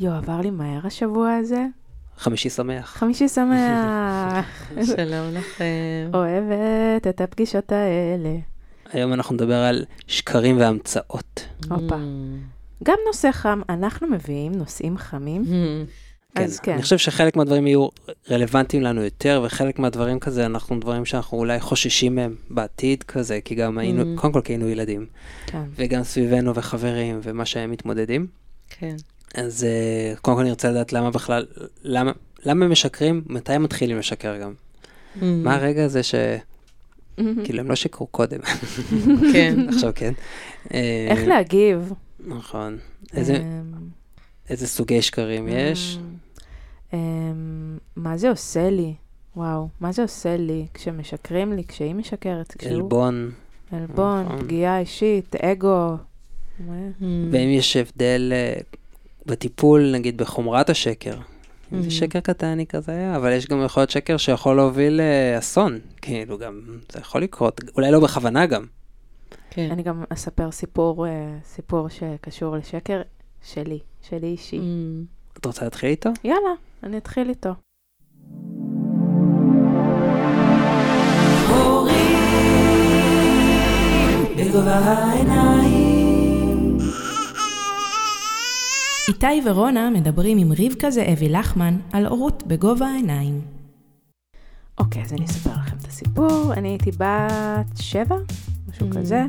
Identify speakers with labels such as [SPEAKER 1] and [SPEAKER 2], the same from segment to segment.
[SPEAKER 1] יואו, עבר לי מהר השבוע הזה.
[SPEAKER 2] חמישי שמח.
[SPEAKER 1] חמישי שמח.
[SPEAKER 3] שלום לכם.
[SPEAKER 1] אוהבת את הפגישות האלה.
[SPEAKER 2] היום אנחנו נדבר על שקרים והמצאות.
[SPEAKER 1] הופה. גם נושא חם, אנחנו מביאים נושאים חמים. אז כן.
[SPEAKER 2] אני חושב שחלק מהדברים יהיו רלוונטיים לנו יותר, וחלק מהדברים כזה, אנחנו דברים שאנחנו אולי חוששים מהם בעתיד כזה, כי גם היינו,
[SPEAKER 3] Mm.
[SPEAKER 2] קודם כל כי היינו ילדים,
[SPEAKER 1] כן.
[SPEAKER 2] וגם סביבנו וחברים, ומה שהם מתמודדים.
[SPEAKER 3] כן.
[SPEAKER 2] אז אה, קודם כל אני רוצה לדעת למה בכלל, למה, למה משקרים, מתי הם מתחילים לשקר גם. מה הרגע הזה ש... כאילו, הם לא שיקרו קודם,
[SPEAKER 3] כן.
[SPEAKER 2] עכשיו כן. אה,
[SPEAKER 1] איך להגיב?
[SPEAKER 2] נכון. איזה,
[SPEAKER 1] אמ,
[SPEAKER 2] איזה סוגי שקרים יש?
[SPEAKER 1] אמ, מה זה עושה לי? וואו, מה זה עושה לי כשמשקרים לי, כשהיא משקרת? כשהוא-
[SPEAKER 2] עלבון.
[SPEAKER 1] עלבון,
[SPEAKER 2] נכון.
[SPEAKER 1] פגיעה אישית, אגו.
[SPEAKER 2] ואם יש הבדל אה, בטיפול, נגיד בחומרת השקר. אם זה. שקר קטני כזה, אבל יש גם יכול להיות שקר שיכול להוביל לאסון. כאילו גם, זה יכול לקרות, אולי לא בכוונה גם.
[SPEAKER 3] כן.
[SPEAKER 1] אני גם אספר סיפור, אה, סיפור שקשור לשקר שלי, שלי אישי.
[SPEAKER 2] את רוצה להתחיל איתו?
[SPEAKER 1] יאללה, אני אתחיל איתו. איתי ורונה מדברים עם רבקה זאבי לחמן על הורות בגובה העיניים. אוקיי, אז אני אספר לכם את הסיפור. אני הייתי בת שבע, משהו
[SPEAKER 3] Mm.
[SPEAKER 1] כזה,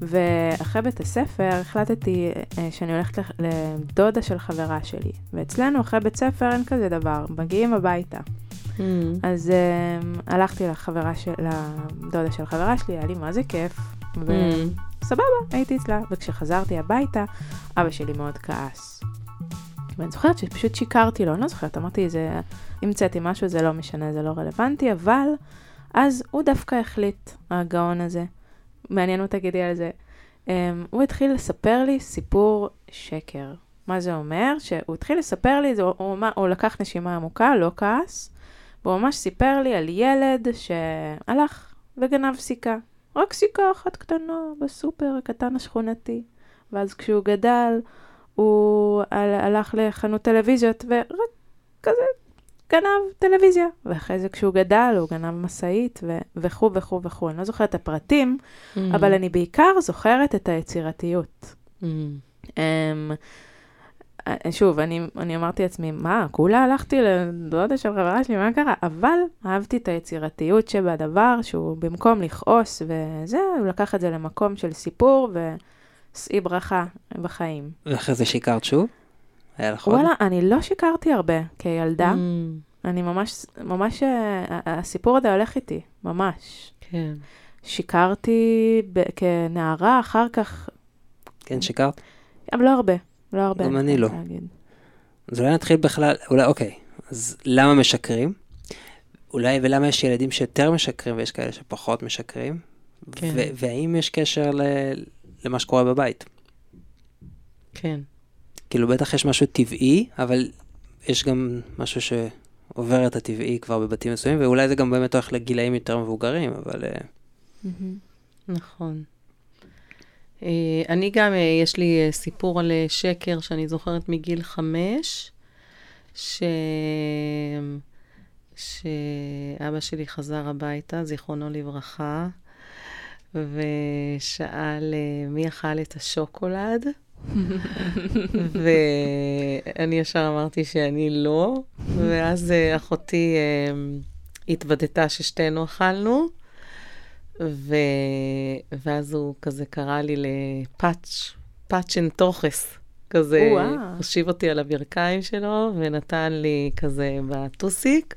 [SPEAKER 1] ואחרי בית הספר החלטתי אה, שאני הולכת לדודה של חברה שלי. ואצלנו אחרי בית ספר אין כזה דבר, מגיעים הביתה. אז um, הלכתי לחברה של, לדודה של חברה שלי, היה לי מה זה כיף, וסבבה, הייתי אצלה. וכשחזרתי הביתה, אבא שלי מאוד כעס. ואני זוכרת שפשוט שיקרתי לו, אני לא זוכרת, אמרתי, זה, המצאתי משהו, זה לא משנה, זה לא רלוונטי, אבל אז הוא דווקא החליט, הגאון הזה, מעניין מה תגידי על זה. Um, הוא התחיל לספר לי סיפור שקר. מה זה אומר? שהוא התחיל לספר לי, זה, הוא, הוא, הוא לקח נשימה עמוקה, לא כעס, והוא ממש סיפר לי על ילד שהלך וגנב סיכה. רק סיכה אחת קטנה בסופר הקטן השכונתי. ואז כשהוא גדל, הוא הל- הלך לחנות טלוויזיות ורק כזה גנב טלוויזיה. ואחרי זה כשהוא גדל, הוא גנב משאית ו- וכו' וכו' וכו'. אני לא זוכרת את הפרטים, אבל אני בעיקר זוכרת את היצירתיות. אמ, אה, שוב, אני, אני אמרתי לעצמי, מה, כולה הלכתי לדודה של חברה שלי, מה קרה? אבל אהבתי את היצירתיות שבדבר, שהוא במקום לכעוס וזה, הוא לקח את זה למקום של סיפור ושאי ברכה בחיים.
[SPEAKER 2] ואחרי זה שיקרת שוב? היה לך עוד?
[SPEAKER 1] וואלה, אני לא שיקרתי הרבה כילדה, אני ממש, ממש, אה, הסיפור הזה הולך איתי, ממש.
[SPEAKER 3] כן.
[SPEAKER 1] שיקרתי ב- כנערה, אחר כך,
[SPEAKER 2] כן, שיקרת?
[SPEAKER 1] אבל לא הרבה, לא הרבה.
[SPEAKER 2] גם אני לא.
[SPEAKER 1] להגיד.
[SPEAKER 2] אז אולי נתחיל בכלל, אולי, אוקיי, אז למה משקרים? אולי, ולמה יש ילדים שיותר משקרים ויש כאלה שפחות משקרים?
[SPEAKER 3] כן.
[SPEAKER 2] ו- והאם יש קשר ל- למה שקורה בבית?
[SPEAKER 3] כן.
[SPEAKER 2] כאילו, בטח יש משהו טבעי, אבל יש גם משהו שעובר את הטבעי כבר בבתים מסוימים, ואולי זה גם באמת הולך לגילאים יותר מבוגרים, אבל... אה.
[SPEAKER 3] נכון. אה, אני גם, אה, יש לי סיפור על שקר שאני זוכרת מגיל חמש, ש... שאבא שלי חזר הביתה, זיכרונו לברכה, ושאל אה, מי אכל את השוקולד, ואני ישר אמרתי שאני לא, ואז אה, אחותי אה, התוודתה ששתינו אכלנו, ו... ואז הוא כזה קרא לי לפאץ', פאץ' אנטוכס. כזה,
[SPEAKER 1] וואו.
[SPEAKER 3] הושיב אותי על הברכיים שלו ונתן לי כזה בטוסיק.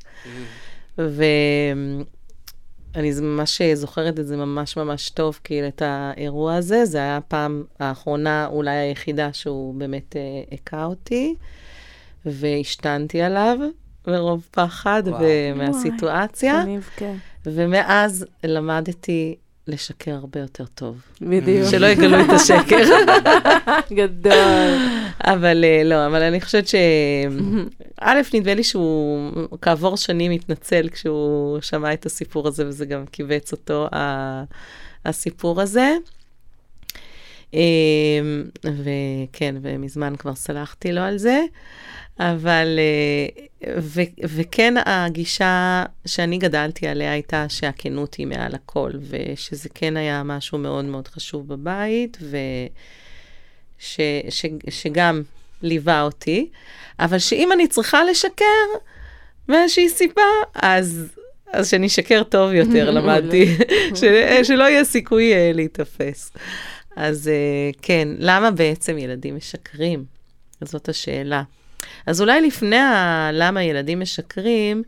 [SPEAKER 3] ואני ממש זוכרת את זה ממש ממש טוב, כאילו, את האירוע הזה. זה היה הפעם האחרונה, אולי היחידה שהוא באמת אה, הכה אותי, והשתנתי עליו מרוב פחד
[SPEAKER 2] וואו.
[SPEAKER 3] ומהסיטואציה.
[SPEAKER 1] אני אבכה.
[SPEAKER 3] ומאז למדתי לשקר הרבה יותר טוב.
[SPEAKER 1] בדיוק.
[SPEAKER 3] שלא יגלו את השקר.
[SPEAKER 1] גדול.
[SPEAKER 3] אבל אה, לא, אבל אני חושבת ש... א', נדמה לי שהוא כעבור שנים התנצל כשהוא שמע את הסיפור הזה, וזה גם כיווץ אותו, הסיפור הזה. וכן, ומזמן כבר סלחתי לו על זה. אבל, ו, וכן, הגישה שאני גדלתי עליה הייתה שהכנות היא מעל הכל, ושזה כן היה משהו מאוד מאוד חשוב בבית, ושגם ליווה אותי, אבל שאם אני צריכה לשקר מאיזושהי סיבה, אז, אז שאני אשקר טוב יותר, למדתי, שלא יהיה סיכוי uh, להיתפס. אז uh, כן, למה בעצם ילדים משקרים? זאת השאלה. אז אולי לפני ה- למה ילדים משקרים,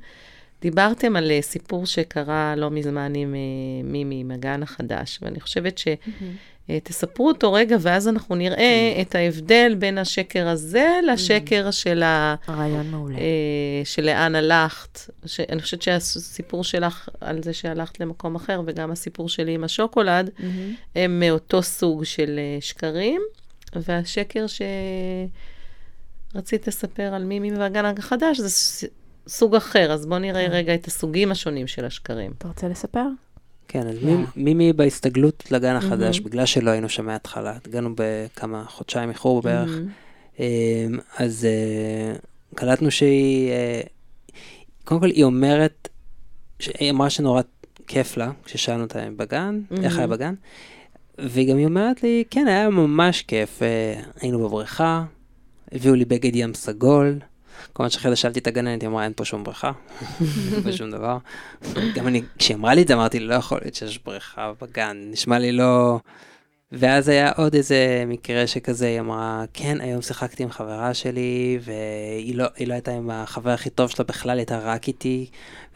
[SPEAKER 3] דיברתם על אה, סיפור שקרה לא מזמן עם uh, מימי, עם הגן החדש, ואני חושבת ש... Mm-hmm. תספרו אותו רגע, ואז אנחנו נראה mm-hmm. את ההבדל בין השקר הזה לשקר mm-hmm. של ה...
[SPEAKER 1] רעיון מעולה.
[SPEAKER 3] של לאן הלכת. ש... אני חושבת שהסיפור שלך על זה שהלכת למקום אחר, וגם הסיפור שלי עם השוקולד. הם מאותו סוג של שקרים, והשקר ש... רצית לספר על מימי והגן החדש, זה סוג אחר, אז בואו נראה כן. רגע את הסוגים השונים של השקרים.
[SPEAKER 1] אתה רוצה לספר?
[SPEAKER 2] כן, אז מימי בהסתגלות לגן החדש, בגלל שלא היינו שם מההתחלה, הגענו בכמה חודשיים איחור בערך, אמ, אז אה, קלטנו שהיא, אה, קודם כל היא אומרת, היא אמרה שנורא כיף לה, כששאלנו אותה בגן, איך היה בגן, והיא גם אומרת לי, כן, היה ממש כיף, אה, היינו בבריכה, הביאו לי בגד ים סגול. מה שאחרי זה שאלתי את הגננת, היא אמרה, אין פה שום בריכה, אין פה שום דבר. גם אני, כשהיא אמרה לי את זה, אמרתי, לא יכול להיות שיש בריכה בגן, נשמע לי לא... ואז היה עוד איזה מקרה שכזה, היא אמרה, כן, היום שיחקתי עם חברה שלי, והיא לא, לא הייתה עם החבר הכי טוב שלה בכלל, היא הייתה רק איתי,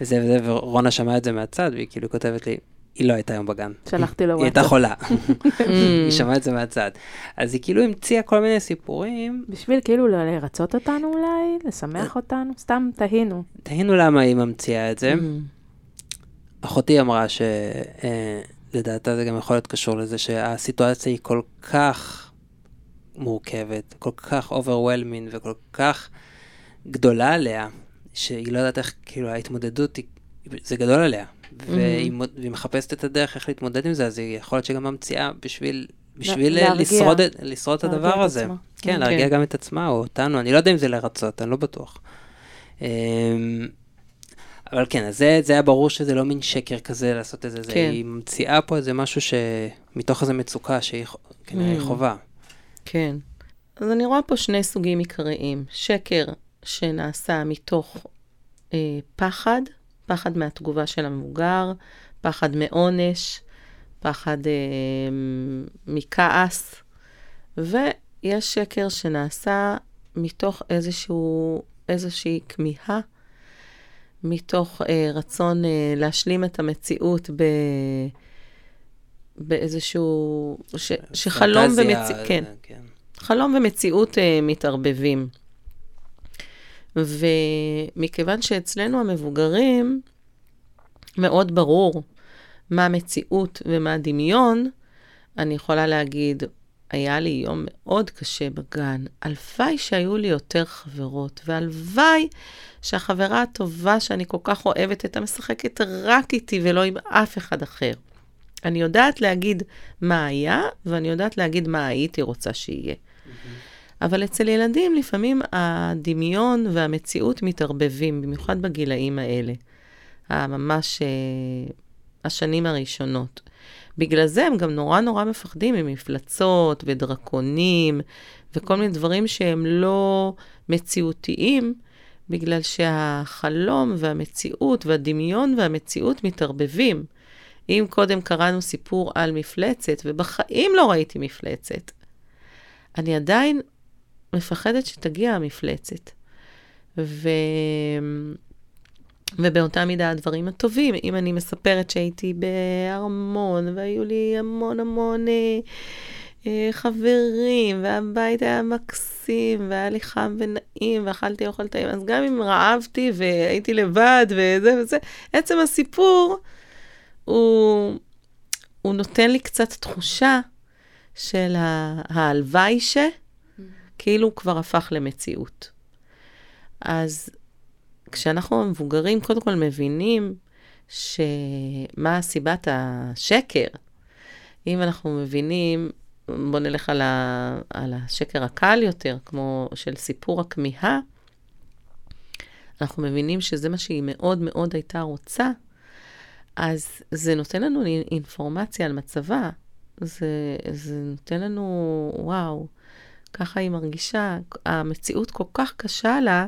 [SPEAKER 2] וזה וזה, ורונה שמעה את זה מהצד, והיא כאילו כותבת לי, היא לא הייתה היום בגן.
[SPEAKER 1] שלחתי לו
[SPEAKER 2] וואטסאפ. היא הייתה חולה. היא שמעה את זה מהצד. אז היא כאילו המציאה כל מיני סיפורים.
[SPEAKER 1] בשביל כאילו לרצות אותנו אולי? לשמח אותנו? סתם תהינו.
[SPEAKER 2] תהינו למה היא ממציאה את זה. אחותי אמרה שלדעתה זה גם יכול להיות קשור לזה שהסיטואציה היא כל כך מורכבת, כל כך overwhelming וכל כך גדולה עליה, שהיא לא יודעת איך, כאילו ההתמודדות היא, זה גדול עליה. והיא, והיא מחפשת את הדרך איך להתמודד עם זה, אז היא יכול להיות שגם ממציאה בשביל, בשביל לשרוד, לשרוד את הדבר הזה. עצמה. כן, okay. להרגיע גם את עצמה או אותנו, אני לא יודע אם זה לרצות, אני לא בטוח. אמ, אבל כן, אז זה, זה היה ברור שזה לא מין שקר כזה לעשות את זה, כן. זה, היא ממציאה פה איזה משהו שמתוך איזה מצוקה שהיא כנראה mm. חובה.
[SPEAKER 3] כן. אז אני רואה פה שני סוגים עיקריים. שקר שנעשה מתוך אה, פחד, פחד מהתגובה של המבוגר, פחד מעונש, פחד אה, מכעס, ויש שקר שנעשה מתוך איזשהו, איזושהי כמיהה, מתוך אה, רצון אה, להשלים את המציאות ב... באיזשהו, ש, שחלום ומציאות, כן, כן. חלום ומציאות אה, מתערבבים. ומכיוון שאצלנו המבוגרים, מאוד ברור מה המציאות ומה הדמיון, אני יכולה להגיד, היה לי יום מאוד קשה בגן. הלוואי שהיו לי יותר חברות, והלוואי שהחברה הטובה שאני כל כך אוהבת הייתה משחקת רק איתי ולא עם אף אחד אחר. אני יודעת להגיד מה היה, ואני יודעת להגיד מה הייתי רוצה שיהיה. אבל אצל ילדים לפעמים הדמיון והמציאות מתערבבים, במיוחד בגילאים האלה, ממש uh, השנים הראשונות. בגלל זה הם גם נורא נורא מפחדים ממפלצות ודרקונים וכל מיני דברים שהם לא מציאותיים, בגלל שהחלום והמציאות והדמיון והמציאות מתערבבים. אם קודם קראנו סיפור על מפלצת, ובחיים לא ראיתי מפלצת, אני עדיין מפחדת שתגיע המפלצת. ו... ובאותה מידה הדברים הטובים, אם אני מספרת שהייתי בארמון, והיו לי המון המון אה, אה, חברים, והבית היה מקסים, והיה לי חם ונעים, ואכלתי אוכל טעים, אז גם אם רעבתי והייתי לבד וזה וזה, עצם הסיפור, הוא, הוא נותן לי קצת תחושה של ההלוואי ש... כאילו כבר הפך למציאות. אז כשאנחנו מבוגרים, קודם כל מבינים שמה סיבת השקר. אם אנחנו מבינים בוא נלך על, ה, על השקר הקל יותר, כמו של סיפור הכמיהה, אנחנו מבינים שזה מה שהיא מאוד מאוד הייתה רוצה, אז זה נותן לנו אינפורמציה על מצבה. זה, זה נותן לנו, וואו, ככה היא מרגישה. המציאות כל כך קשה לה,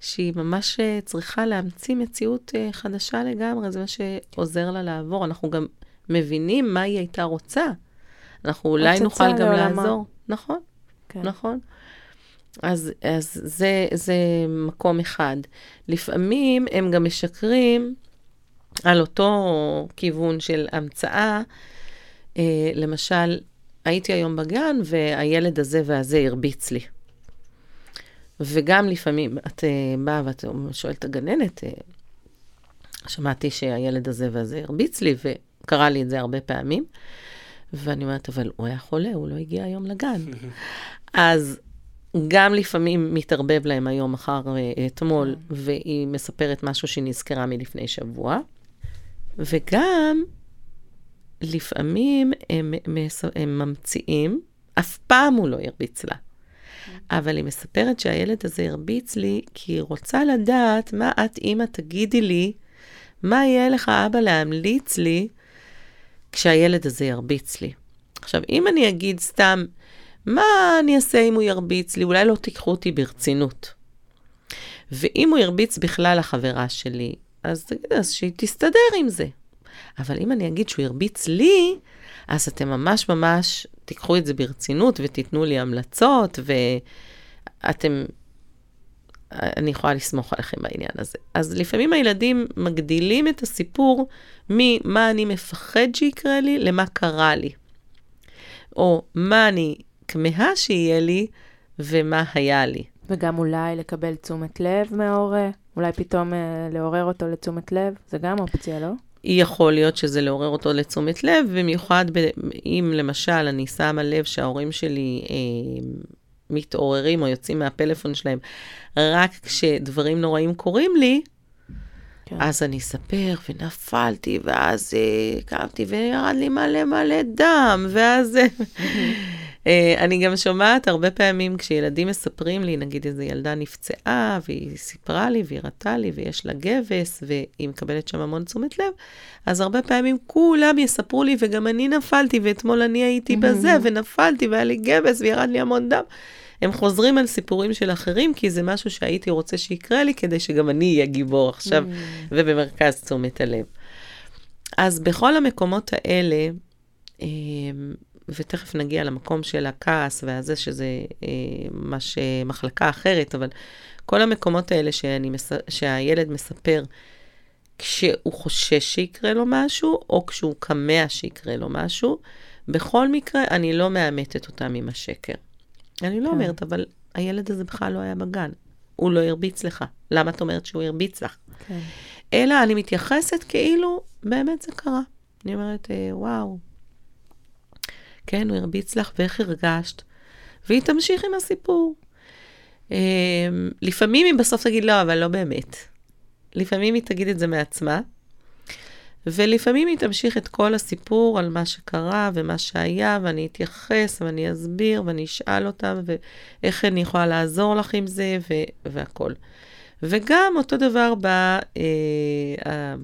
[SPEAKER 3] שהיא ממש אה, צריכה להמציא מציאות אה, חדשה לגמרי, זה מה שעוזר לה לעבור. אנחנו גם מבינים מה היא הייתה רוצה. אנחנו אולי נוכל גם לעולמה. לעזור. נכון, כן. נכון. אז, אז זה, זה מקום אחד. לפעמים הם גם משקרים על אותו כיוון של המצאה. אה, למשל, הייתי היום בגן והילד הזה והזה הרביץ לי. וגם לפעמים את uh, באה ואת שואלת את הגננת, uh, שמעתי שהילד הזה והזה הרביץ לי, וקרה לי את זה הרבה פעמים, ואני אומרת, אבל הוא היה חולה, הוא לא הגיע היום לגן. אז גם לפעמים מתערבב להם היום, מחר, uh, אתמול, כן. והיא מספרת משהו שהיא נזכרה מלפני שבוע, וגם לפעמים הם, הם ממציאים, אף פעם הוא לא הרביץ לה. אבל היא מספרת שהילד הזה הרביץ לי, כי היא רוצה לדעת מה את, אימא, תגידי לי, מה יהיה לך, אבא, להמליץ לי, כשהילד הזה ירביץ לי. עכשיו, אם אני אגיד סתם, מה אני אעשה אם הוא ירביץ לי? אולי לא תיקחו אותי ברצינות. ואם הוא ירביץ בכלל לחברה שלי, אז, אז שהיא תסתדר עם זה. אבל אם אני אגיד שהוא הרביץ לי, אז אתם ממש ממש תיקחו את זה ברצינות ותיתנו לי המלצות, ואתם... אני יכולה לסמוך עליכם בעניין הזה. אז לפעמים הילדים מגדילים את הסיפור ממה אני מפחד שיקרה לי למה קרה לי. או מה אני כמהה שיהיה לי ומה היה לי.
[SPEAKER 1] וגם אולי לקבל תשומת לב מההורה, אולי פתאום uh, לעורר אותו לתשומת לב, זה גם אופציה, לא?
[SPEAKER 3] יכול להיות שזה לעורר אותו לתשומת לב, במיוחד ב- אם למשל אני שמה לב שההורים שלי אה, מתעוררים או יוצאים מהפלאפון שלהם רק כשדברים נוראים קורים לי, כן. אז אני אספר, ונפלתי, ואז אה, קמתי, וירד לי מלא מלא דם, ואז... אה, אני גם שומעת הרבה פעמים כשילדים מספרים לי, נגיד איזו ילדה נפצעה, והיא סיפרה לי, והיא הראתה לי, ויש לה גבס, והיא מקבלת שם המון תשומת לב, אז הרבה פעמים כולם יספרו לי, וגם אני נפלתי, ואתמול אני הייתי בזה, ונפלתי, והיה לי גבס, וירד לי המון דם. הם חוזרים על סיפורים של אחרים, כי זה משהו שהייתי רוצה שיקרה לי, כדי שגם אני אהיה גיבור עכשיו, ובמרכז תשומת הלב. אז בכל המקומות האלה, אה, ותכף נגיע למקום של הכעס והזה, שזה אה, ממש מחלקה אחרת, אבל כל המקומות האלה שאני מס... שהילד מספר כשהוא חושש שיקרה לו משהו, או כשהוא כמה שיקרה לו משהו, בכל מקרה, אני לא מאמתת אותם עם השקר. אני לא כן. אומרת, אבל הילד הזה בכלל לא היה בגן. הוא לא הרביץ לך. למה את אומרת שהוא הרביץ לך? כן. אלא אני מתייחסת כאילו באמת זה קרה. אני אומרת, אה, וואו, כן, הוא הרביץ לך, ואיך הרגשת? והיא תמשיך עם הסיפור. Um, לפעמים היא בסוף תגיד, לא, אבל לא באמת. לפעמים היא תגיד את זה מעצמה, ולפעמים היא תמשיך את כל הסיפור על מה שקרה ומה שהיה, ואני אתייחס ואני אסביר ואני אשאל אותם, ואיך אני יכולה לעזור לך עם זה, והכול. וגם אותו דבר בא, אה,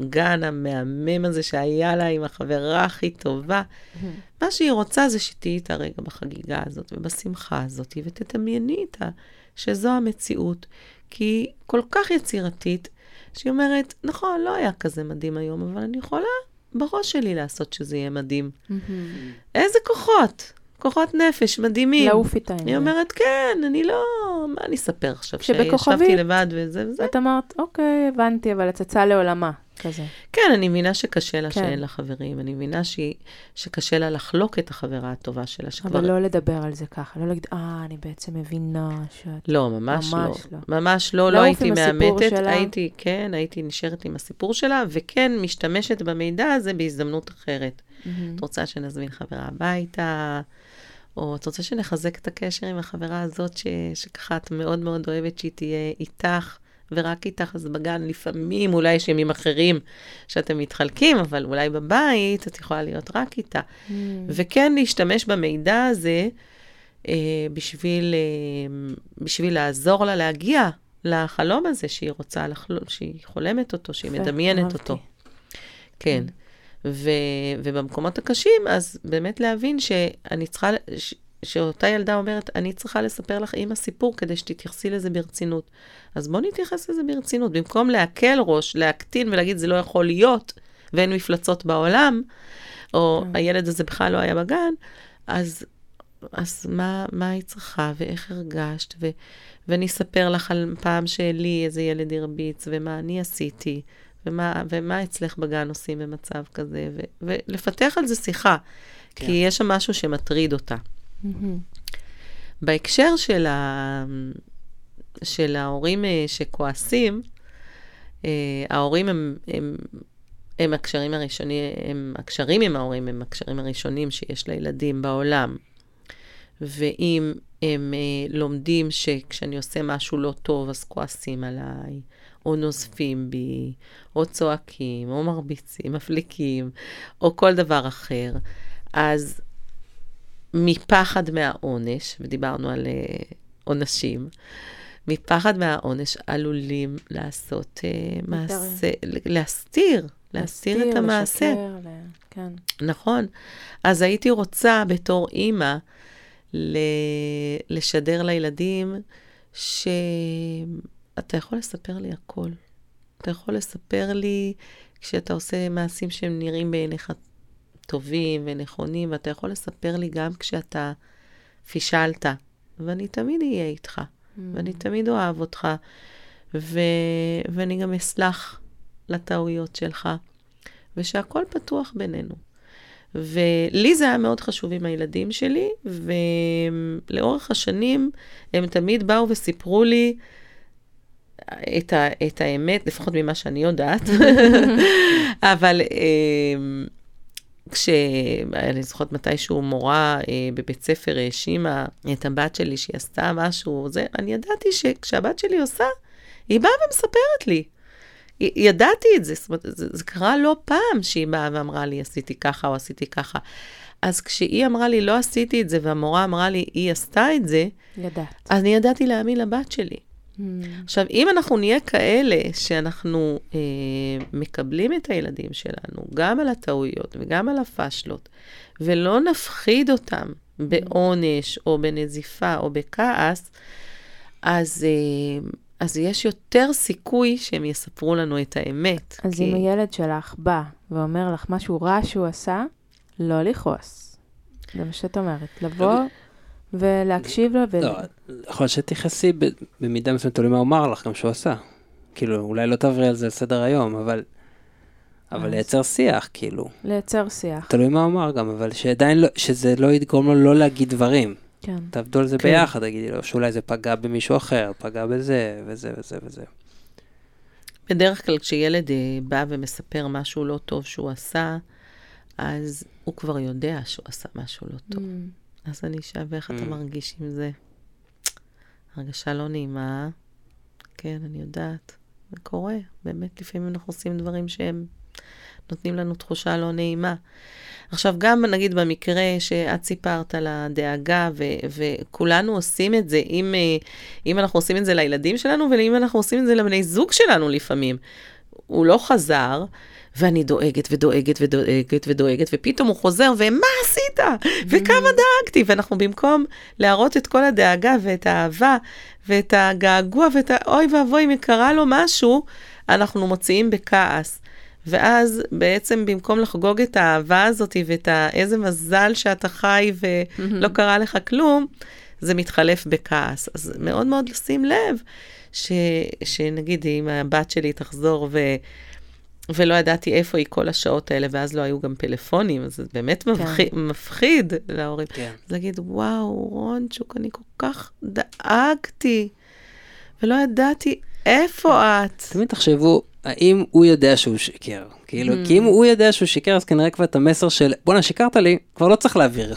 [SPEAKER 3] הגן המהמם הזה שהיה לה עם החברה הכי טובה. Mm-hmm. מה שהיא רוצה זה שתהיי איתה רגע בחגיגה הזאת ובשמחה הזאת, ותדמייני איתה שזו המציאות. כי היא כל כך יצירתית, שהיא אומרת, נכון, לא היה כזה מדהים היום, אבל אני יכולה בראש שלי לעשות שזה יהיה מדהים. Mm-hmm. איזה כוחות? כוחות נפש מדהימים.
[SPEAKER 1] לעוף איתה.
[SPEAKER 3] היא אומרת, כן, אני לא, מה אני אספר עכשיו? שישבתי לבד וזה וזה.
[SPEAKER 1] את אמרת, אוקיי, הבנתי, אבל הצצה לעולמה. כזה.
[SPEAKER 3] כן, אני מבינה שקשה לה כן. שאין לה חברים, אני מבינה שהיא, שקשה לה לחלוק את החברה הטובה שלה.
[SPEAKER 1] שכבר... אבל לא לדבר על זה ככה, לא להגיד, אה, אני בעצם מבינה שאת...
[SPEAKER 3] לא, ממש, ממש לא. לא. ממש לא, לא הייתי מאמתת, שלה. הייתי, כן, הייתי נשארת עם הסיפור שלה, וכן משתמשת במידע הזה בהזדמנות אחרת. Mm-hmm. את רוצה שנזמין חברה הביתה? או את רוצה שנחזק את הקשר עם החברה הזאת, ש, שככה את מאוד מאוד אוהבת שהיא תהיה איתך, ורק איתך, אז בגן לפעמים, אולי יש ימים אחרים שאתם מתחלקים, אבל אולי בבית את יכולה להיות רק איתה. Mm. וכן להשתמש במידע הזה אה, בשביל, אה, בשביל לעזור לה להגיע לחלום הזה שהיא רוצה לחלום, שהיא חולמת אותו, שהיא מדמיינת אותו. כן. Mm. ו, ובמקומות הקשים, אז באמת להבין שאני צריכה, ש, שאותה ילדה אומרת, אני צריכה לספר לך אימא סיפור כדי שתתייחסי לזה ברצינות. אז בואו נתייחס לזה ברצינות. במקום להקל ראש, להקטין ולהגיד, זה לא יכול להיות, ואין מפלצות בעולם, או כן. הילד הזה בכלל לא היה בגן, אז, אז מה, מה היא צריכה, ואיך הרגשת, ו, ואני אספר לך על פעם שלי איזה ילד הרביץ, ומה אני עשיתי, ומה, ומה אצלך בגן עושים במצב כזה, ו, ולפתח על זה שיחה, כן. כי יש שם משהו שמטריד אותה. Mm-hmm. בהקשר של, ה... של ההורים אה, שכועסים, אה, ההורים הם, הם, הם הקשרים הראשונים, הם הקשרים עם ההורים הם הקשרים הראשונים שיש לילדים בעולם. ואם הם אה, לומדים שכשאני עושה משהו לא טוב, אז כועסים עליי, או נוזפים בי, או צועקים, או מרביצים, מפליקים, או כל דבר אחר, אז מפחד מהעונש, ודיברנו על uh, עונשים, מפחד מהעונש עלולים לעשות uh, מעשה, להסתיר, להסתיר את המעשה. לשקר, כן. נכון. אז הייתי רוצה בתור אימא ל... לשדר לילדים שאתה יכול לספר לי הכל. אתה יכול לספר לי כשאתה עושה מעשים שהם נראים בעיניך טובים ונכונים, ואתה יכול לספר לי גם כשאתה פישלת, ואני תמיד אהיה איתך, mm. ואני תמיד אוהב אותך, ו... ואני גם אסלח לטעויות שלך, ושהכול פתוח בינינו. ולי זה היה מאוד חשוב עם הילדים שלי, ולאורך השנים הם תמיד באו וסיפרו לי את, ה, את האמת, לפחות ממה שאני יודעת, אבל כשאני זוכרת מתישהו מורה אה, בבית ספר האשימה את הבת שלי שהיא עשתה משהו, זה, אני ידעתי שכשהבת שלי עושה, היא באה ומספרת לי. ידעתי את זה, זאת אומרת, זה, זה קרה לא פעם שהיא באה ואמרה לי, עשיתי ככה או עשיתי ככה. אז כשהיא אמרה לי, לא עשיתי את זה, והמורה אמרה לי, היא עשתה את זה,
[SPEAKER 1] ידעת.
[SPEAKER 3] אז אני ידעתי להאמין לבת שלי. Mm. עכשיו, אם אנחנו נהיה כאלה שאנחנו אה, מקבלים את הילדים שלנו, גם על הטעויות וגם על הפשלות, ולא נפחיד אותם mm. בעונש או בנזיפה או בכעס, אז, אה, אז יש יותר סיכוי שהם יספרו לנו את האמת.
[SPEAKER 1] אז כי... אם הילד שלך בא ואומר לך משהו רע שהוא עשה, לא לכעוס. זה מה שאת אומרת. לבוא... ולהקשיב לו.
[SPEAKER 2] לא, יכול להיות שתכעסי במידה מסוימת, תלוי מה הוא אמר לך, גם שהוא עשה. כאילו, אולי לא תעברי על זה לסדר היום, אבל... אבל לייצר שיח, כאילו.
[SPEAKER 1] לייצר שיח.
[SPEAKER 2] תלוי מה הוא אמר גם, אבל שעדיין לא, שזה לא יגרום לו לא להגיד דברים. כן. תעבדו על זה כן. ביחד, תגידי לו שאולי זה פגע במישהו אחר, פגע בזה, וזה וזה וזה.
[SPEAKER 3] בדרך כלל כשילד אה, בא ומספר משהו לא טוב שהוא עשה, אז הוא כבר יודע שהוא עשה משהו לא טוב. Mm. אז אני אשאל, ואיך אתה mm. מרגיש עם זה? הרגשה לא נעימה, כן, אני יודעת, זה קורה. באמת, לפעמים אנחנו עושים דברים שהם נותנים לנו תחושה לא נעימה. עכשיו, גם נגיד במקרה שאת סיפרת על הדאגה, ו- וכולנו עושים את זה, אם, אה, אם אנחנו עושים את זה לילדים שלנו, ואם אנחנו עושים את זה לבני זוג שלנו לפעמים. הוא לא חזר, ואני דואגת ודואגת ודואגת ודואגת, ופתאום הוא חוזר, ומה עשית? וכמה דאגתי? ואנחנו במקום להראות את כל הדאגה ואת האהבה ואת הגעגוע ואת ה... אוי ואבוי, אם קרה לו משהו, אנחנו מוציאים בכעס. ואז בעצם במקום לחגוג את האהבה הזאת ואת ה... איזה מזל שאתה חי ולא קרה לך כלום, זה מתחלף בכעס. אז מאוד מאוד לשים לב ש... שנגיד אם הבת שלי תחזור ו... ולא ידעתי איפה היא כל השעות האלה, ואז לא היו גם פלאפונים, אז זה באמת כן. מפחיד, מפחיד להורים. כן. אז להגיד, וואו, רונצ'וק, אני כל כך דאגתי, ולא ידעתי איפה את.
[SPEAKER 2] תמיד תחשבו, האם הוא יודע שהוא שיקר? כאילו, mm. כי אם הוא יודע שהוא שיקר, אז כנראה כבר את המסר של, בואנה, שיקרת לי, כבר לא צריך להעביר.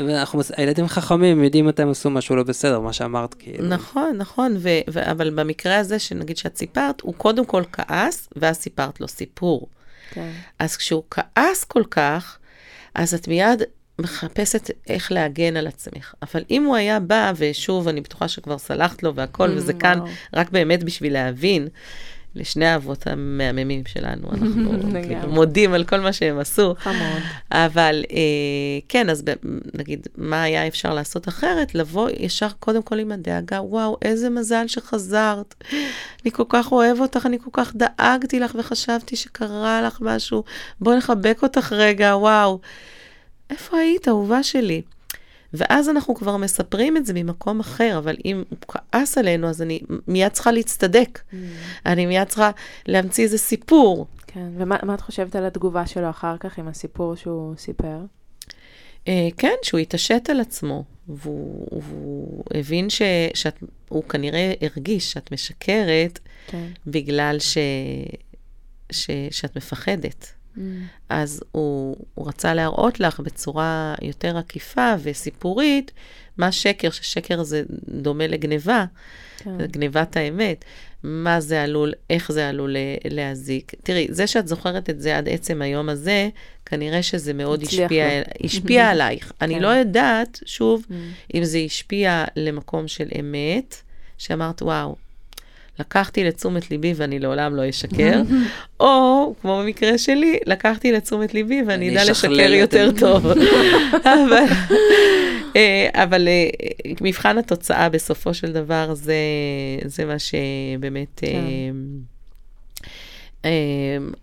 [SPEAKER 2] ואנחנו, הילדים חכמים, יודעים מתי הם עשו משהו לא בסדר, מה שאמרת, כאילו.
[SPEAKER 3] נכון, נכון, ו, ו, אבל במקרה הזה, שנגיד שאת סיפרת, הוא קודם כל כעס, ואז סיפרת לו סיפור. כן. אז כשהוא כעס כל כך, אז את מיד מחפשת איך להגן על עצמך. אבל אם הוא היה בא, ושוב, אני בטוחה שכבר סלחת לו והכל, וזה mm, כאן רק באמת בשביל להבין, לשני האבות המהממים שלנו, אנחנו כאילו מודים על כל מה שהם עשו. חמוד. אבל אה, כן, אז ב, נגיד, מה היה אפשר לעשות אחרת? לבוא ישר קודם כל עם הדאגה, וואו, איזה מזל שחזרת. אני כל כך אוהב אותך, אני כל כך דאגתי לך וחשבתי שקרה לך משהו. בואי נחבק אותך רגע, וואו. איפה היית, אהובה שלי? ואז אנחנו כבר מספרים את זה ממקום אחר, אבל אם הוא כעס עלינו, אז אני מיד צריכה להצטדק. Mm. אני מיד צריכה להמציא איזה סיפור.
[SPEAKER 1] כן, ומה את חושבת על התגובה שלו אחר כך עם הסיפור שהוא סיפר?
[SPEAKER 3] Uh, כן, שהוא התעשת על עצמו, והוא, והוא הבין ש, שאת, הוא כנראה הרגיש שאת משקרת, כן. בגלל ש, ש, שאת מפחדת. Mm. אז הוא, הוא רצה להראות לך בצורה יותר עקיפה וסיפורית מה שקר, ששקר זה דומה לגניבה, כן. גניבת האמת. מה זה עלול, איך זה עלול להזיק. תראי, זה שאת זוכרת את זה עד עצם היום הזה, כנראה שזה מאוד השפיע, השפיע עלייך. כן. אני לא יודעת, שוב, mm. אם זה השפיע למקום של אמת, שאמרת, וואו, לקחתי לתשומת ליבי ואני לעולם לא אשקר, או, כמו במקרה שלי, לקחתי לתשומת ליבי ואני אדע לשקר יותר טוב. אבל, אה, אבל אה, מבחן התוצאה בסופו של דבר זה, זה מה שבאמת... כן. אה,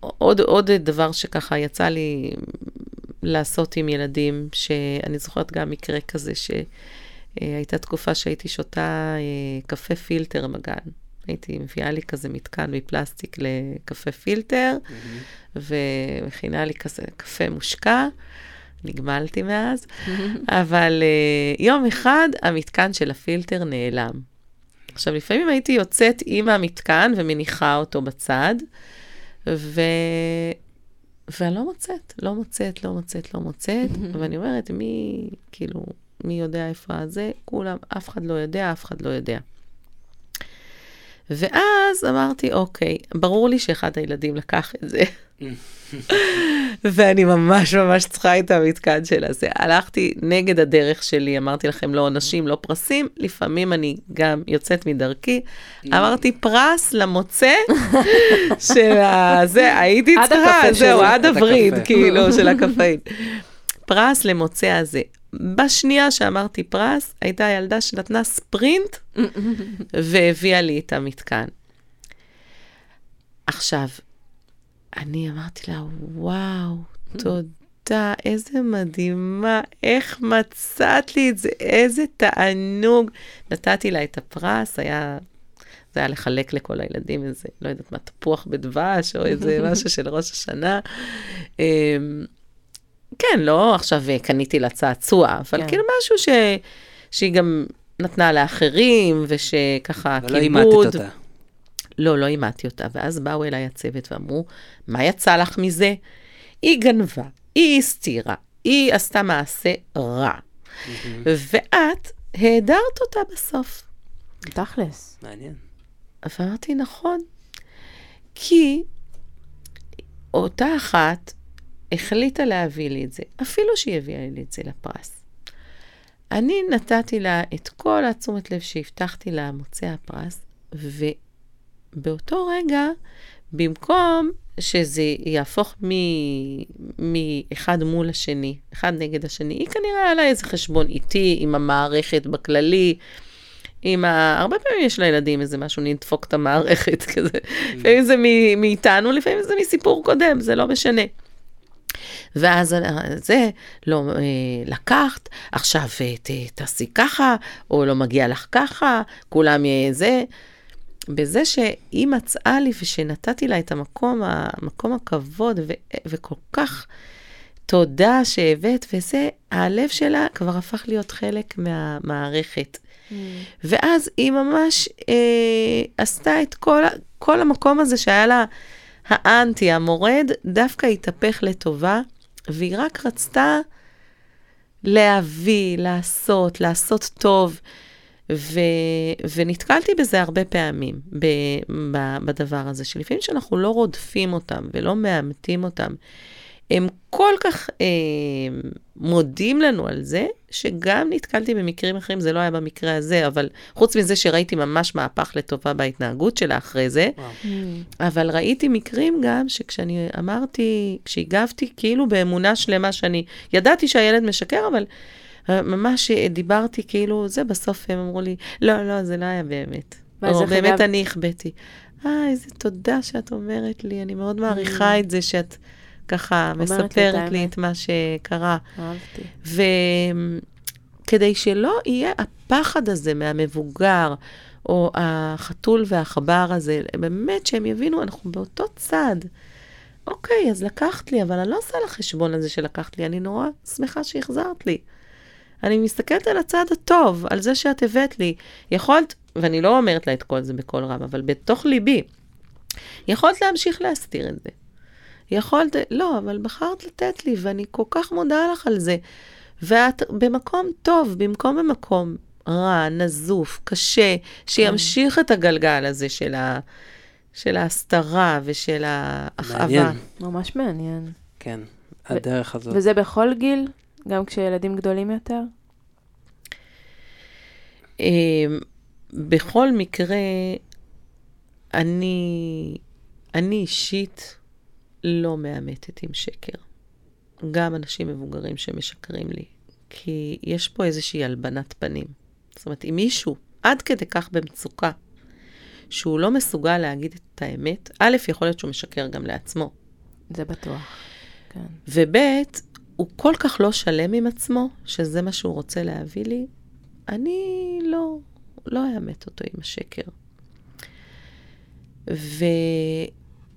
[SPEAKER 3] עוד, עוד דבר שככה יצא לי לעשות עם ילדים, שאני זוכרת גם מקרה כזה, שהייתה תקופה שהייתי שותה קפה פילטר בגן. הייתי מביאה לי כזה מתקן מפלסטיק לקפה פילטר, mm-hmm. ומכינה לי כזה קפה מושקע. נגמלתי מאז, אבל uh, יום אחד המתקן של הפילטר נעלם. עכשיו, לפעמים הייתי יוצאת עם המתקן ומניחה אותו בצד, ו... ואני לא מוצאת, לא מוצאת, לא מוצאת, לא מוצאת, ואני אומרת, מי, כאילו, מי יודע איפה הזה? כולם, אף אחד לא יודע, אף אחד לא יודע. ואז אמרתי, אוקיי, ברור לי שאחד הילדים לקח את זה. ואני ממש ממש צריכה את המתקן של הזה. הלכתי נגד הדרך שלי, אמרתי לכם, לא עונשים, לא פרסים, לפעמים אני גם יוצאת מדרכי. אמרתי, פרס למוצא של הזה, הייתי צריכה, זהו, עד הווריד, כאילו, של הקפאין. פרס למוצא הזה. בשנייה שאמרתי פרס, הייתה ילדה שנתנה ספרינט והביאה לי את המתקן. עכשיו, אני אמרתי לה, וואו, תודה, איזה מדהימה, איך מצאת לי את זה, איזה תענוג. נתתי לה את הפרס, היה, זה היה לחלק לכל הילדים איזה, לא יודעת מה, תפוח בדבש, או איזה משהו של ראש השנה. כן, לא עכשיו אה, קניתי לה צעצוע, אבל כן. כאילו משהו ש... שהיא גם נתנה לאחרים, ושככה
[SPEAKER 2] כיבוד. אבל לא אימדת אותה.
[SPEAKER 3] לא, לא אימדתי אותה. ואז באו אליי הצוות ואמרו, מה יצא לך מזה? היא גנבה, היא הסתירה, היא עשתה מעשה רע. ואת העדרת אותה בסוף.
[SPEAKER 1] תכלס.
[SPEAKER 2] מעניין.
[SPEAKER 3] ואמרתי, נכון. כי אותה אחת החליטה להביא לי את זה, אפילו שהיא הביאה לי את זה לפרס. אני נתתי לה את כל התשומת לב שהבטחתי לה מוצא הפרס, ובאותו רגע, במקום שזה יהפוך מאחד מול השני, אחד נגד השני, היא כנראה היה לה איזה חשבון איתי, עם המערכת בכללי, עם ה... הרבה פעמים יש לילדים איזה משהו, נדפוק את המערכת כזה. Mm. לפעמים זה מאיתנו, לפעמים זה מסיפור קודם, זה לא משנה. ואז זה, לא אה, לקחת, עכשיו אה, ת, תעשי ככה, או לא מגיע לך ככה, כולם יהיה זה. בזה שהיא מצאה לי ושנתתי לה את המקום, המקום הכבוד, ו, וכל כך תודה שהבאת, וזה, הלב שלה כבר הפך להיות חלק מהמערכת. Mm. ואז היא ממש אה, עשתה את כל, כל המקום הזה שהיה לה, האנטי, המורד, דווקא התהפך לטובה, והיא רק רצתה להביא, לעשות, לעשות טוב. ו, ונתקלתי בזה הרבה פעמים, ב, ב, בדבר הזה, שלפעמים שאנחנו לא רודפים אותם ולא מאמתים אותם, הם כל כך אה, מודים לנו על זה, שגם נתקלתי במקרים אחרים, זה לא היה במקרה הזה, אבל חוץ מזה שראיתי ממש מהפך לטובה בהתנהגות שלה אחרי זה, mm. אבל ראיתי מקרים גם שכשאני אמרתי, כשהגבתי כאילו באמונה שלמה שאני, ידעתי שהילד משקר, אבל אה, ממש דיברתי כאילו, זה בסוף הם אמרו לי, לא, לא, זה לא היה באמת. או באמת אני החבאתי. אה, איזה תודה שאת אומרת לי, אני מאוד מעריכה mm. את זה שאת... ככה מספרת לי את מה שקרה.
[SPEAKER 1] אהבתי.
[SPEAKER 3] וכדי שלא יהיה הפחד הזה מהמבוגר, או החתול והעכבר הזה, באמת שהם יבינו, אנחנו באותו צד. אוקיי, אז לקחת לי, אבל אני לא עושה לחשבון הזה שלקחת לי, אני נורא שמחה שהחזרת לי. אני מסתכלת על הצד הטוב, על זה שאת הבאת לי. יכולת, ואני לא אומרת לה את כל זה בקול רם, אבל בתוך ליבי, יכולת להמשיך להסתיר את זה. יכולת, לא, אבל בחרת לתת לי, ואני כל כך מודה לך על זה. ואת במקום טוב, במקום במקום רע, נזוף, קשה, שימשיך את הגלגל הזה של, ה, של ההסתרה ושל ההכאבה.
[SPEAKER 2] מעניין.
[SPEAKER 1] ממש מעניין.
[SPEAKER 2] כן, הדרך הזאת.
[SPEAKER 1] וזה בכל גיל? גם כשילדים גדולים יותר?
[SPEAKER 3] אמ, בכל מקרה, אני, אני אישית לא מאמתת עם שקר. גם אנשים מבוגרים שמשקרים לי. כי יש פה איזושהי הלבנת פנים. זאת אומרת, אם מישהו עד כדי כך במצוקה, שהוא לא מסוגל להגיד את האמת, א', יכול להיות שהוא משקר גם לעצמו.
[SPEAKER 1] זה בטוח, כן.
[SPEAKER 3] וב', הוא כל כך לא שלם עם עצמו, שזה מה שהוא רוצה להביא לי, אני לא, לא אאמת אותו עם השקר. ו...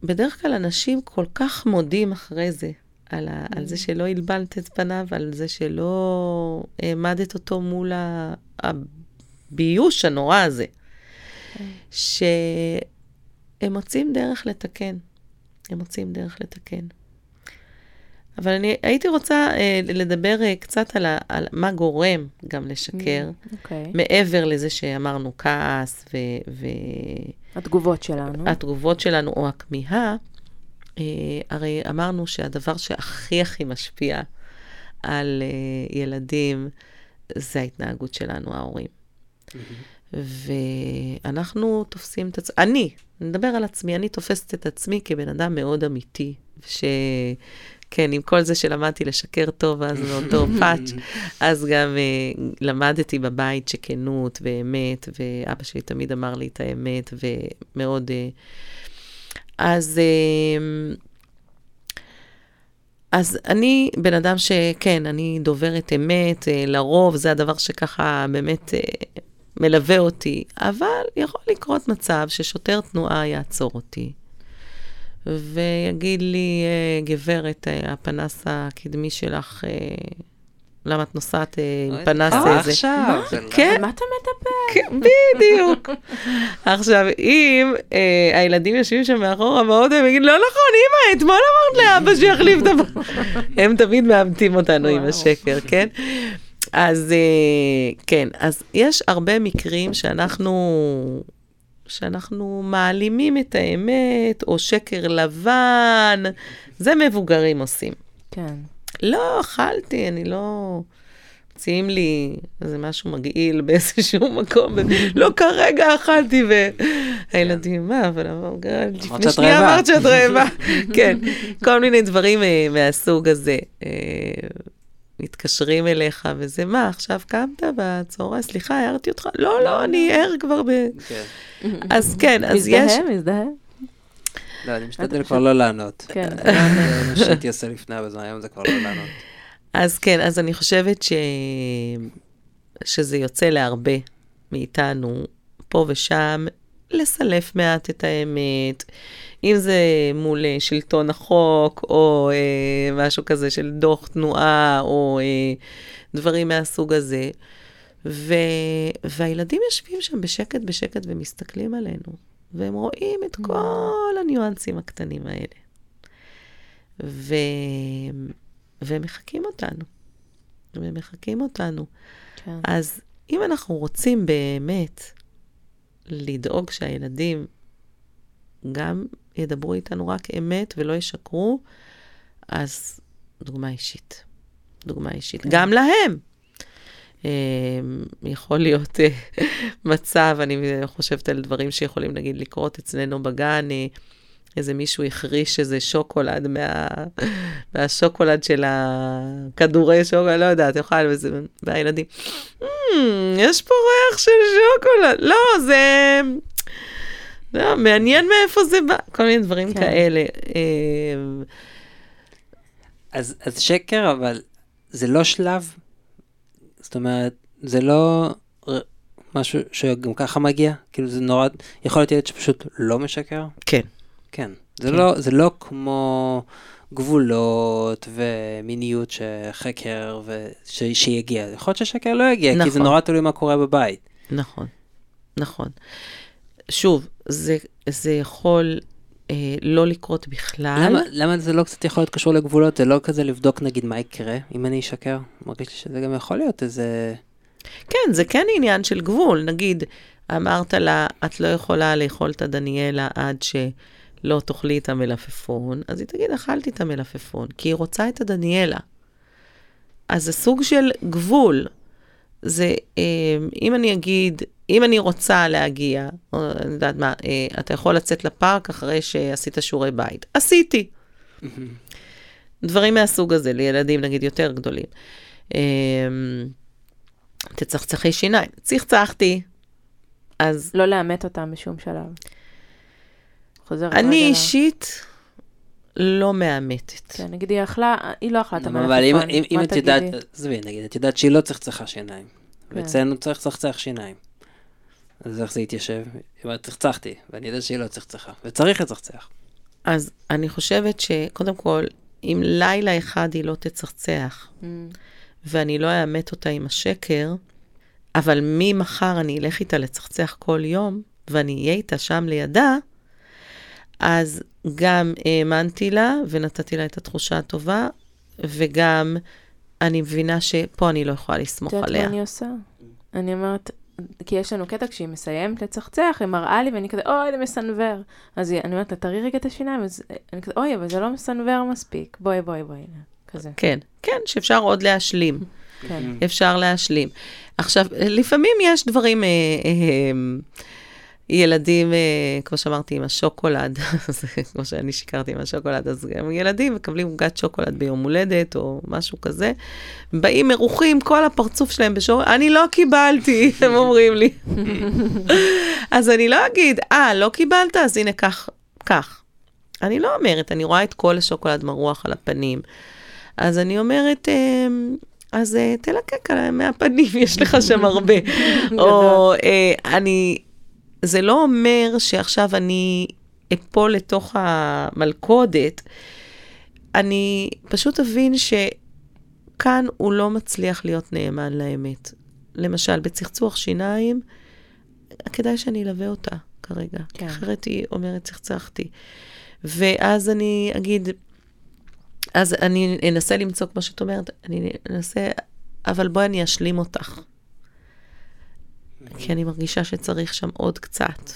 [SPEAKER 3] בדרך כלל אנשים כל כך מודים אחרי זה, על, ה, על זה mm. שלא הלבנת את פניו, על זה שלא העמדת אותו מול הביוש הנורא הזה, כן. שהם מוצאים דרך לתקן. הם מוצאים דרך לתקן. אבל אני הייתי רוצה אה, לדבר אה, קצת על, ה, על מה גורם גם לשקר,
[SPEAKER 1] mm, okay.
[SPEAKER 3] מעבר לזה שאמרנו כעס ו...
[SPEAKER 1] התגובות שלנו.
[SPEAKER 3] התגובות שלנו או הכמיהה, אה, הרי אמרנו שהדבר שהכי הכי משפיע על אה, ילדים זה ההתנהגות שלנו, ההורים. Mm-hmm. ואנחנו תופסים את עצמי, אני, מדבר על עצמי, אני תופסת את עצמי כבן אדם מאוד אמיתי, ש... כן, עם כל זה שלמדתי לשקר טוב אז מאותו פאץ', אז גם uh, למדתי בבית שכנות ואמת, ואבא שלי תמיד אמר לי את האמת, ומאוד... Uh, אז... Uh, אז אני בן אדם שכן, אני דוברת אמת, לרוב זה הדבר שככה באמת מלווה אותי, אבל יכול לקרות מצב ששוטר תנועה יעצור אותי. ויגיד לי, אה, גברת, אה, הפנס הקדמי שלך, אה, למה את נוסעת עם פנס איזה?
[SPEAKER 2] עכשיו.
[SPEAKER 3] כן.
[SPEAKER 1] מה אתה מדבר?
[SPEAKER 3] כן, בדיוק. עכשיו, אם הילדים יושבים שם מאחורה באוטו, הם יגידו, לא נכון, אמא, אתמול אמרת לאבא שיחליף את הפ... הם תמיד מאמתים אותנו עם השקר, כן? אז כן, אז יש הרבה מקרים שאנחנו שאנחנו מעלימים את האמת, או שקר לבן, זה מבוגרים עושים.
[SPEAKER 1] כן.
[SPEAKER 3] לא, אכלתי, אני לא... מציעים לי איזה משהו מגעיל באיזשהו מקום, לא כרגע אכלתי, והילדים, מה, אבל לפני שנייה אמרת שאת רעבה. כן, כל מיני דברים אה, מהסוג הזה. אה, מתקשרים אליך, וזה מה, עכשיו קמת בצהריים? סליחה, הערתי אותך? לא, לא, אני ער כבר ב... כן. אז כן, אז יש...
[SPEAKER 1] מזדהה, מזדהה.
[SPEAKER 2] לא, אני משתדל כבר לא לענות.
[SPEAKER 1] כן.
[SPEAKER 2] שהייתי עושה לפני אבל היום זה כבר לא לענות.
[SPEAKER 3] אז כן, אז אני חושבת ש... שזה יוצא להרבה מאיתנו, פה ושם, לסלף מעט את האמת. אם זה מול אה, שלטון החוק, או אה, משהו כזה של דוח תנועה, או אה, דברים מהסוג הזה. ו... והילדים יושבים שם בשקט בשקט ומסתכלים עלינו, והם רואים את mm. כל הניואנסים הקטנים האלה. ו... והם מחקים אותנו. ומחקים אותנו.
[SPEAKER 1] כן.
[SPEAKER 3] אז אם אנחנו רוצים באמת לדאוג שהילדים גם ידברו איתנו רק אמת ולא ישקרו, אז דוגמה אישית. דוגמה אישית.
[SPEAKER 1] כן.
[SPEAKER 3] גם להם. אה, יכול להיות אה, מצב, אני חושבת על דברים שיכולים, נגיד, לקרות אצלנו בגן, אה, איזה מישהו החריש איזה שוקולד מה, מהשוקולד של הכדורי שוקולד, לא יודעת, יאכל, וזה, והילדים, "מ, יש פה ריח של שוקולד. לא, זה... לא, מעניין מאיפה זה בא, כל מיני דברים
[SPEAKER 1] כן.
[SPEAKER 3] כאלה. אה,
[SPEAKER 2] אז, אז שקר, אבל זה לא שלב, זאת אומרת, זה לא משהו שגם ככה מגיע, כאילו זה נורא, יכול להיות ילד שפשוט לא משקר?
[SPEAKER 3] כן.
[SPEAKER 2] כן. זה,
[SPEAKER 3] כן.
[SPEAKER 2] לא, זה לא כמו גבולות ומיניות שחקר וש, שיגיע. יכול להיות ששקר לא יגיע, כי זה
[SPEAKER 3] נכון.
[SPEAKER 2] נורא תלוי מה קורה בבית.
[SPEAKER 3] נכון, נכון. שוב, זה, זה יכול אה, לא לקרות בכלל.
[SPEAKER 2] למה, למה זה לא קצת יכול להיות קשור לגבולות? זה לא כזה לבדוק נגיד מה יקרה אם אני אשקר? מרגיש לי שזה גם יכול להיות איזה...
[SPEAKER 3] כן, זה כן עניין של גבול. נגיד, אמרת לה, את לא יכולה לאכול את הדניאלה עד שלא תאכלי את המלפפון, אז היא תגיד, אכלתי את המלפפון, כי היא רוצה את הדניאלה. אז זה סוג של גבול. זה, אה, אם אני אגיד, אם אני רוצה להגיע, או אני יודעת מה, אה, אתה יכול לצאת לפארק אחרי שעשית שיעורי בית. עשיתי. דברים מהסוג הזה, לילדים נגיד יותר גדולים. אה, תצחצחי שיניים. צחצחתי. אז
[SPEAKER 1] לא לאמת אותם בשום שלב. חוזרת
[SPEAKER 3] אני אישית לא מאמתת.
[SPEAKER 1] כן, נגיד היא אכלה, היא לא אכלה את המלפפון.
[SPEAKER 2] אבל אם, את יודעת? עזבי, נגיד, את יודעת שהיא לא צחצחה שיניים,
[SPEAKER 1] כן.
[SPEAKER 2] ואצלנו צריך לצחצח שיניים. אז איך זה יתיישב? היא אומרת, צחצחתי, ואני יודע שהיא לא צחצחה, וצריך לצחצח.
[SPEAKER 3] אז אני חושבת שקודם כל, אם לילה אחד היא לא תצחצח,
[SPEAKER 1] Mm,
[SPEAKER 3] ואני לא אאמת אותה עם השקר, אבל ממחר אני אלך איתה לצחצח כל יום, ואני אהיה איתה שם לידה, אז גם האמנתי לה ונתתי לה את התחושה הטובה, וגם אני מבינה שפה אני לא יכולה לסמוך
[SPEAKER 1] את יודעת
[SPEAKER 3] עליה.
[SPEAKER 1] מה אני עושה? אני אומרת, כי יש לנו קטע, כשהיא מסיימת לצחצח, היא מראה לי, ואני כזה, אוי, זה מסנוור. אז היא- אני אומרת לה, תראי רגע את השיניים, אז אני כזה, אוי, אבל זה לא מסנוור מספיק. בואי, בואי, בואי, כזה.
[SPEAKER 3] כן, כן, שאפשר עוד להשלים.
[SPEAKER 1] כן.
[SPEAKER 3] אפשר להשלים. עכשיו, לפעמים יש דברים, אה, אה, ילדים, אה, כמו שאמרתי, עם השוקולד, כמו שאני שיקרתי עם השוקולד, אז גם ילדים מקבלים עוגת שוקולד ביום הולדת או משהו כזה, באים מרוחים, כל הפרצוף שלהם בשור, אני לא קיבלתי, הם אומרים לי. אז אני לא אגיד, אה, לא קיבלת? אז הנה, קח, קח. אני לא אומרת, אני רואה את כל השוקולד מרוח על הפנים. אז אני אומרת, אמ, אז אה, תלקק עליהם מהפנים, יש לך שם הרבה. או אה, אני, זה לא אומר שעכשיו אני אפול לתוך המלכודת, אני פשוט אבין שכאן הוא לא מצליח להיות נאמן לאמת. למשל, בצחצוח שיניים, כדאי שאני אלווה אותה כרגע, כי
[SPEAKER 1] כן.
[SPEAKER 3] אחרת היא אומרת, צחצחתי. ואז אני אגיד, אז אני אנסה למצוא, כמו שאת אומרת, אני אנסה, אבל בואי אני אשלים אותך. כי אני מרגישה שצריך שם עוד קצת.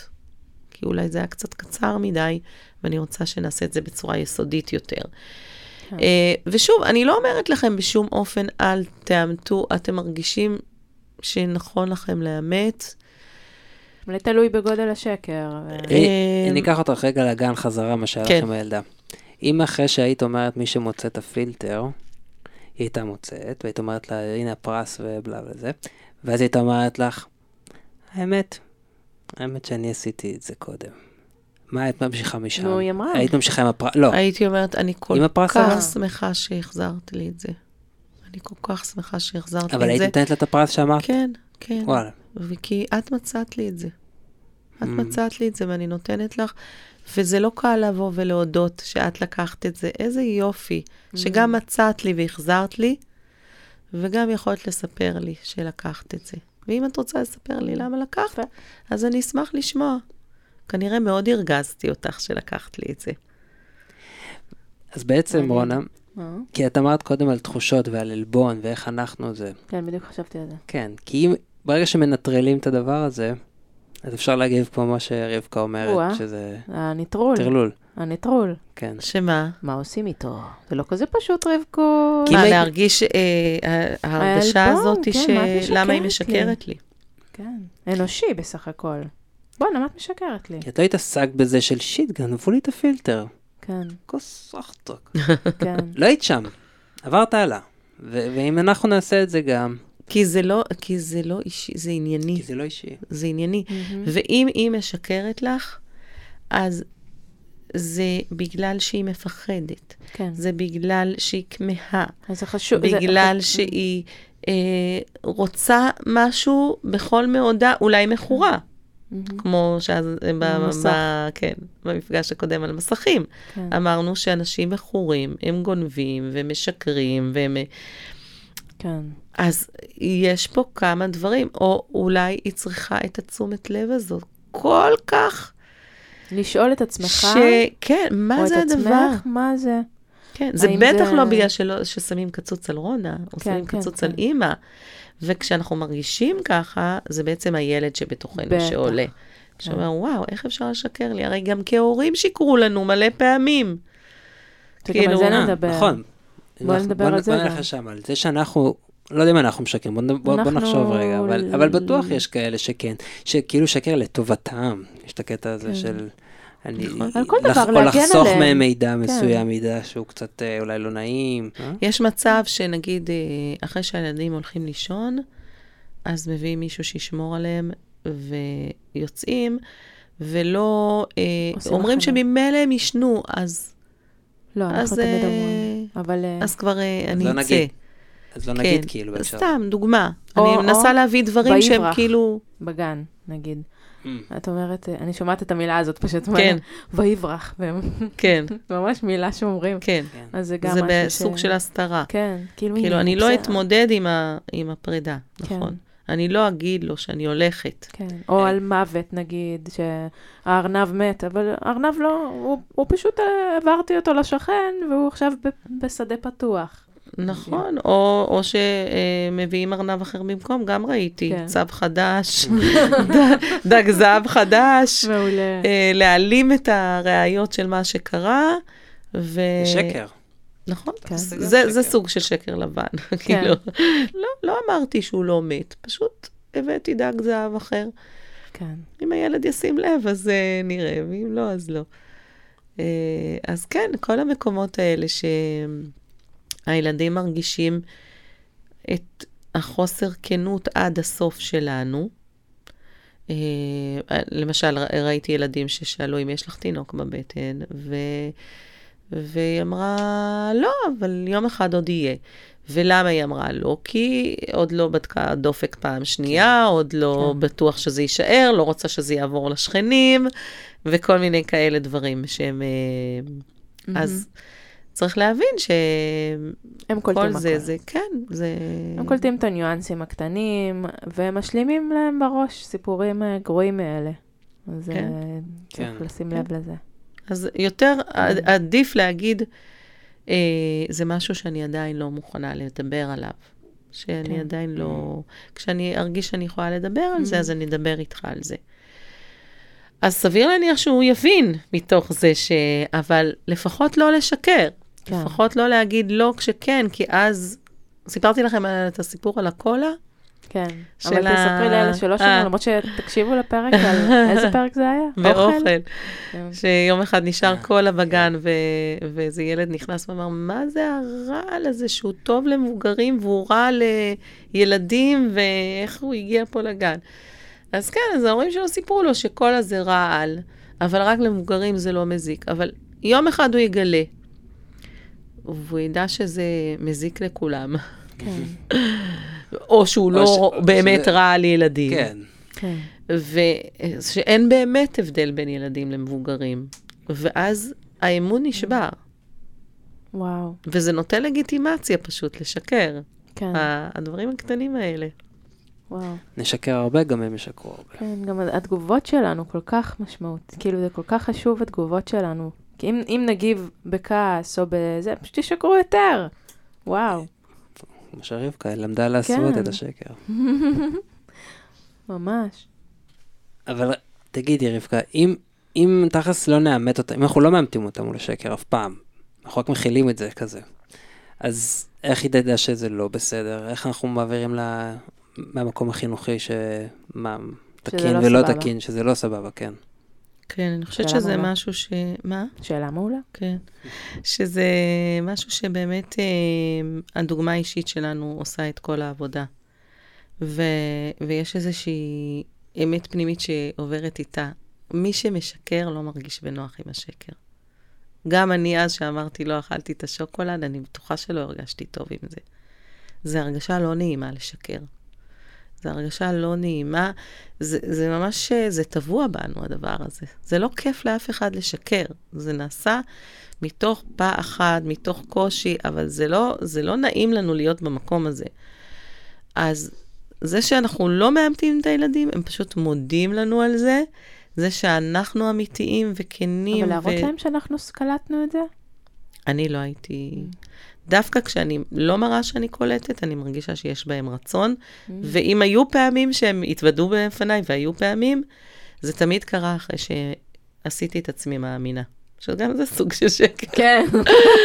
[SPEAKER 3] כי אולי זה היה קצת קצר מדי, ואני רוצה שנעשה את זה בצורה יסודית יותר.
[SPEAKER 1] כן.
[SPEAKER 3] אה, ושוב, אני לא אומרת לכם בשום אופן, אל תאמתו, אתם מרגישים שנכון לכם לאמת.
[SPEAKER 1] אבל תלוי בגודל השקר.
[SPEAKER 2] אני-
[SPEAKER 3] אה,
[SPEAKER 2] אני אקח אותך רגע לגן חזרה, מה שהיה
[SPEAKER 3] כן.
[SPEAKER 2] לכם הילדה. אם אחרי שהיית אומרת מי שמוצא את הפילטר, היא הייתה מוצאת, והיית אומרת לה, הנה הפרס ובלה וזה, ואז היא הייתה אומרת לך, האמת, האמת שאני עשיתי את זה קודם. מה היית ממשיכה משם?
[SPEAKER 1] נו, היא אמרה.
[SPEAKER 2] היית ממשיכה עם הפרס, לא,
[SPEAKER 3] הייתי אומרת, אני כל כך. שמחה שהחזרת לי את זה. אני כל כך שמחה שהחזרת
[SPEAKER 2] אבל
[SPEAKER 3] לי את
[SPEAKER 2] היית
[SPEAKER 3] זה.
[SPEAKER 2] נותנת לה את הפרס שאמרת?
[SPEAKER 3] כן, כן.
[SPEAKER 2] וואלה.
[SPEAKER 3] וכי את מצאת לי את זה. את
[SPEAKER 2] Mm.
[SPEAKER 3] מצאת לי את זה ואני נותנת לך, וזה לא קל לבוא ולהודות שאת לקחת את זה. איזה יופי, שגם מצאת לי והחזרת לי, וגם יכולת לספר לי שלקחת את זה. ואם את רוצה לספר לי למה לקחת, אז אני אשמח לשמוע. כנראה מאוד הרגזתי אותך שלקחת לי את זה.
[SPEAKER 2] אז בעצם. רונה? כי את אמרת קודם על תחושות ועל עלבון ואיך אנחנו זה.
[SPEAKER 1] כן, בדיוק חשבתי על זה.
[SPEAKER 2] כן, כי אם, ברגע שמנטרלים את הדבר הזה, אז אפשר להגיב פה מה שרבקה. אומרת, שזה
[SPEAKER 1] הנטרול.
[SPEAKER 2] טרלול.
[SPEAKER 1] הנטרול.
[SPEAKER 2] כן.
[SPEAKER 3] שמה?
[SPEAKER 1] מה עושים איתו? זה לא כזה פשוט, רבקה.
[SPEAKER 2] כי
[SPEAKER 3] מה, להרגיש אה, ההרגשה הזאת
[SPEAKER 1] כן,
[SPEAKER 3] למה היא
[SPEAKER 1] משקרת לי?
[SPEAKER 3] לי?
[SPEAKER 1] כן. אנושי בסך הכל. בואנה, מה את משקרת לי?
[SPEAKER 2] כי את לא התעסקת בזה של שיט, גנבו לי את הפילטר.
[SPEAKER 1] כן,
[SPEAKER 2] כוס אחטוק.
[SPEAKER 1] כן.
[SPEAKER 2] לא היית שם, עברת הלאה. ואם אנחנו נעשה את זה גם,
[SPEAKER 3] כי זה לא, כי זה לא אישי, זה ענייני.
[SPEAKER 2] כי זה לא אישי.
[SPEAKER 3] זה ענייני.
[SPEAKER 1] מהמם.
[SPEAKER 3] ואם היא משקרת לך, אז זה בגלל שהיא מפחדת.
[SPEAKER 1] כן.
[SPEAKER 3] זה בגלל שהיא כמהה.
[SPEAKER 1] אז זה חשוב. זה-
[SPEAKER 3] בגלל שהיא אה, רוצה משהו בכל מאודה, אולי מכורה.
[SPEAKER 1] מהמם.
[SPEAKER 3] כמו שאז, ב-
[SPEAKER 1] במסך.
[SPEAKER 3] ב- כן, במפגש הקודם על מסכים.
[SPEAKER 1] כן.
[SPEAKER 3] אמרנו שאנשים מכורים, הם גונבים ומשקרים, והם...
[SPEAKER 1] כן.
[SPEAKER 3] אז יש פה כמה דברים, או אולי היא צריכה את התשומת לב הזאת כל כך,
[SPEAKER 1] לשאול את עצמך,
[SPEAKER 3] שכן, מה
[SPEAKER 1] או
[SPEAKER 3] זה
[SPEAKER 1] את
[SPEAKER 3] הדבר?
[SPEAKER 1] עצמך, מה זה?
[SPEAKER 3] כן, זה בטח
[SPEAKER 1] זה-
[SPEAKER 3] לא בגלל שלא, ששמים קצוץ על רונה, או
[SPEAKER 1] כן,
[SPEAKER 3] שמים
[SPEAKER 1] כן,
[SPEAKER 3] קצוץ
[SPEAKER 1] כן.
[SPEAKER 3] על אימא. וכשאנחנו מרגישים ככה, זה בעצם הילד שבתוכנו
[SPEAKER 1] בטח.
[SPEAKER 3] שעולה. שאומר, וואו, איך אפשר לשקר לי? הרי גם כהורים שיקרו לנו מלא פעמים.
[SPEAKER 1] על
[SPEAKER 3] כאילו,
[SPEAKER 1] זה
[SPEAKER 2] אה,
[SPEAKER 1] נדבר.
[SPEAKER 2] נכון.
[SPEAKER 1] בוא נדבר על זה
[SPEAKER 2] בוא. נלך לשם, על זה שאנחנו, לא יודע אם אנחנו משקרים, בוא, בוא, בוא
[SPEAKER 1] אנחנו-
[SPEAKER 2] נחשוב רגע, אבל, אבל בטוח יש כאלה שכן, שכאילו שקר לטובתם, יש את הקטע הזה
[SPEAKER 1] כן.
[SPEAKER 2] של... אני,
[SPEAKER 3] נכון.
[SPEAKER 1] על כל
[SPEAKER 2] לח-
[SPEAKER 1] דבר,
[SPEAKER 2] או
[SPEAKER 1] להגן
[SPEAKER 2] לחסוך
[SPEAKER 1] עליהם.
[SPEAKER 2] מהם מידע
[SPEAKER 1] כן.
[SPEAKER 2] מסוים, מידע שהוא קצת אה, אולי לא נעים. אה?
[SPEAKER 3] יש מצב שנגיד, אה, אחרי שהילדים הולכים לישון, אז מביאים מישהו שישמור עליהם, ויוצאים, ולא... אה, אומרים. שממילא הם ישנו, אז,
[SPEAKER 1] לא, אנחנו
[SPEAKER 3] אז,
[SPEAKER 1] תמיד
[SPEAKER 3] אה,
[SPEAKER 1] אומרים. אבל...
[SPEAKER 3] אז כבר אה, אני
[SPEAKER 2] לא
[SPEAKER 3] אצא.
[SPEAKER 2] אז לא נגיד כאילו בהקשר.
[SPEAKER 3] סתם, דוגמה.
[SPEAKER 1] או-
[SPEAKER 3] אני מנסה
[SPEAKER 1] או
[SPEAKER 3] להביא דברים שהם
[SPEAKER 1] ויברח.
[SPEAKER 3] כאילו...
[SPEAKER 1] בגן, נגיד.
[SPEAKER 2] Mm.
[SPEAKER 1] את אומרת, אני שומעת את המילה הזאת פשוט.
[SPEAKER 3] כן.
[SPEAKER 1] ויברח. והם-
[SPEAKER 3] כן,
[SPEAKER 1] ממש מילה שאומרים.
[SPEAKER 3] כן.
[SPEAKER 2] כן.
[SPEAKER 1] אז זה גם
[SPEAKER 3] זה
[SPEAKER 1] משהו
[SPEAKER 3] בסוג
[SPEAKER 1] ש-
[SPEAKER 3] של הסתרה.
[SPEAKER 1] כן, כאילו,
[SPEAKER 3] כאילו, אני לא. אתמודד עם ה- עם הפרידה,
[SPEAKER 1] כן.
[SPEAKER 3] נכון. אני לא אגיד לו שאני הולכת.
[SPEAKER 1] כן, או על מוות נגיד, שהארנב מת, אבל הארנב לא, הוא, הוא פשוט אה, העברתי אותו לשכן, והוא עכשיו ב- בשדה פתוח.
[SPEAKER 3] נכון, או, או שמביאים ארנב אחר במקום, גם ראיתי.
[SPEAKER 1] כן.
[SPEAKER 3] צב חדש, ד- דג זהב חדש,
[SPEAKER 1] מעולה.
[SPEAKER 3] אה, להעלים את הראיות של מה שקרה, ו...
[SPEAKER 2] שקר.
[SPEAKER 3] נכון,
[SPEAKER 1] כן.
[SPEAKER 3] זה,
[SPEAKER 2] זה
[SPEAKER 3] זה. סוג של שקר לבן. כאילו, לא, לא אמרתי שהוא לא מת, פשוט הבאתי דג זהב אחר.
[SPEAKER 1] כן,
[SPEAKER 3] אם הילד ישים לב, אז uh, נראה, ואם לא, אז לא. Uh, אז כן, כל המקומות האלה שהילדים מרגישים את החוסר כנות עד הסוף שלנו. Uh, למשל, ראיתי ילדים ששאלו אם יש לך תינוק בבטן, ו... והיא אמרה, לא, אבל יום אחד עוד יהיה. ולמה היא אמרה לא? כי עוד לא בדקה דופק פעם שנייה, עוד לא
[SPEAKER 1] כן.
[SPEAKER 3] בטוח שזה יישאר, לא רוצה שזה יעבור לשכנים, וכל מיני כאלה דברים שהם... אה, אז צריך להבין
[SPEAKER 1] הם
[SPEAKER 3] שכל
[SPEAKER 1] קולטים
[SPEAKER 3] זה,
[SPEAKER 1] הכל.
[SPEAKER 3] זה, כן, זה...
[SPEAKER 1] הם קולטים את הניואנסים הקטנים, והם משלימים להם בראש סיפורים אה, גרועים מאלה. אז
[SPEAKER 3] כן.
[SPEAKER 1] אה, צריך
[SPEAKER 2] כן.
[SPEAKER 1] לשים
[SPEAKER 3] כן.
[SPEAKER 1] לב לזה.
[SPEAKER 3] אז יותר
[SPEAKER 1] כן.
[SPEAKER 3] עדיף להגיד, אה, זה משהו שאני עדיין לא מוכנה לדבר עליו. שאני
[SPEAKER 1] כן.
[SPEAKER 3] עדיין לא... כשאני ארגיש שאני יכולה לדבר על זה,
[SPEAKER 1] Mm.
[SPEAKER 3] אז אני אדבר איתך על זה. אז סביר להניח שהוא יבין מתוך זה ש... אבל לפחות לא לשקר.
[SPEAKER 1] כן.
[SPEAKER 3] לפחות לא להגיד לא כשכן, כי אז... סיפרתי לכם על- את הסיפור על הקולה?
[SPEAKER 1] כן. אבל תספרי לאלה שלא
[SPEAKER 3] אה.
[SPEAKER 1] שמעו, למרות שתקשיבו לפרק על איזה פרק זה היה?
[SPEAKER 3] באוכל.
[SPEAKER 1] כן.
[SPEAKER 3] שיום אחד נשאר
[SPEAKER 2] אה,
[SPEAKER 3] קולה בגן, ו... ואיזה ילד נכנס ואמר, מה זה הרעל הזה שהוא טוב למבוגרים והוא רע לילדים, ואיך הוא הגיע פה לגן? אז כן, אז ההורים שלו סיפרו לו שקולה זה רעל, אבל רק למבוגרים זה לא מזיק. אבל יום אחד הוא יגלה, והוא ידע שזה מזיק לכולם,
[SPEAKER 1] כן,
[SPEAKER 3] או שהוא
[SPEAKER 2] או
[SPEAKER 3] לא
[SPEAKER 2] ש-
[SPEAKER 3] באמת
[SPEAKER 2] שזה-
[SPEAKER 3] רע לילדים.
[SPEAKER 2] כן.
[SPEAKER 1] כן.
[SPEAKER 3] ושאין באמת הבדל בין ילדים למבוגרים. ואז האמון נשבר,
[SPEAKER 1] וואו,
[SPEAKER 3] וזה נותן לגיטימציה פשוט לשקר.
[SPEAKER 1] כן,
[SPEAKER 3] הדברים הקטנים האלה.
[SPEAKER 1] וואו.
[SPEAKER 2] נשקר הרבה, גם הם ישקרו הרבה.
[SPEAKER 1] כן, גם התגובות שלנו כל כך משמעות, כאילו זה כל כך חשוב התגובות שלנו, כי אם, אם נגיב בכעס או בזה, פשוט תשקרו יותר. וואו.
[SPEAKER 2] כמו שרבקה למדה להסוות
[SPEAKER 1] כן.
[SPEAKER 2] את השקר.
[SPEAKER 1] ממש.
[SPEAKER 2] אבל תגידי, רבקה, אם, אם תכלס לא נאמת אותם, אם אנחנו לא מאמתים אותם מול השקר אף פעם, אנחנו רק מכילים את זה כזה, אז איך היא תדע שזה לא בסדר? איך אנחנו מעבירים לה מהמקום החינוכי שמה, תקין
[SPEAKER 1] לא
[SPEAKER 2] ולא
[SPEAKER 1] סבבה.
[SPEAKER 2] תקין, שזה לא סבבה, כן.
[SPEAKER 3] כן, אני חושבת שזה
[SPEAKER 1] מעולה.
[SPEAKER 3] משהו ש... מה?
[SPEAKER 1] שאלה מעולה.
[SPEAKER 3] כן. שזה משהו שבאמת אה, הדוגמה האישית שלנו עושה את כל העבודה. ו... ויש איזושהי אמת פנימית שעוברת איתה. מי שמשקר לא מרגיש בנוח עם השקר. גם אני אז שאמרתי לא אכלתי את השוקולד, אני בטוחה שלא הרגשתי טוב עם זה. זו הרגשה לא נעימה לשקר. זו הרגשה לא נעימה, זה, זה ממש, אה, זה טבוע בנו הדבר הזה. זה לא כיף לאף אחד לשקר, זה נעשה מתוך פחד, מתוך קושי, אבל זה לא, זה לא נעים לנו להיות במקום הזה. אז זה שאנחנו לא מאמתים את הילדים, הם פשוט מודים לנו על זה, זה שאנחנו אמיתיים וכנים.
[SPEAKER 1] אבל להראות להם שאנחנו קלטנו את זה?
[SPEAKER 3] אני לא הייתי... דווקא כשאני לא מראה שאני קולטת, אני מרגישה שיש בהם רצון. ואם היו פעמים שהם התוודו בפניי, והיו פעמים, זה תמיד קרה אחרי שעשיתי את עצמי מאמינה. עכשיו, גם זה סוג של שקר.
[SPEAKER 1] כן.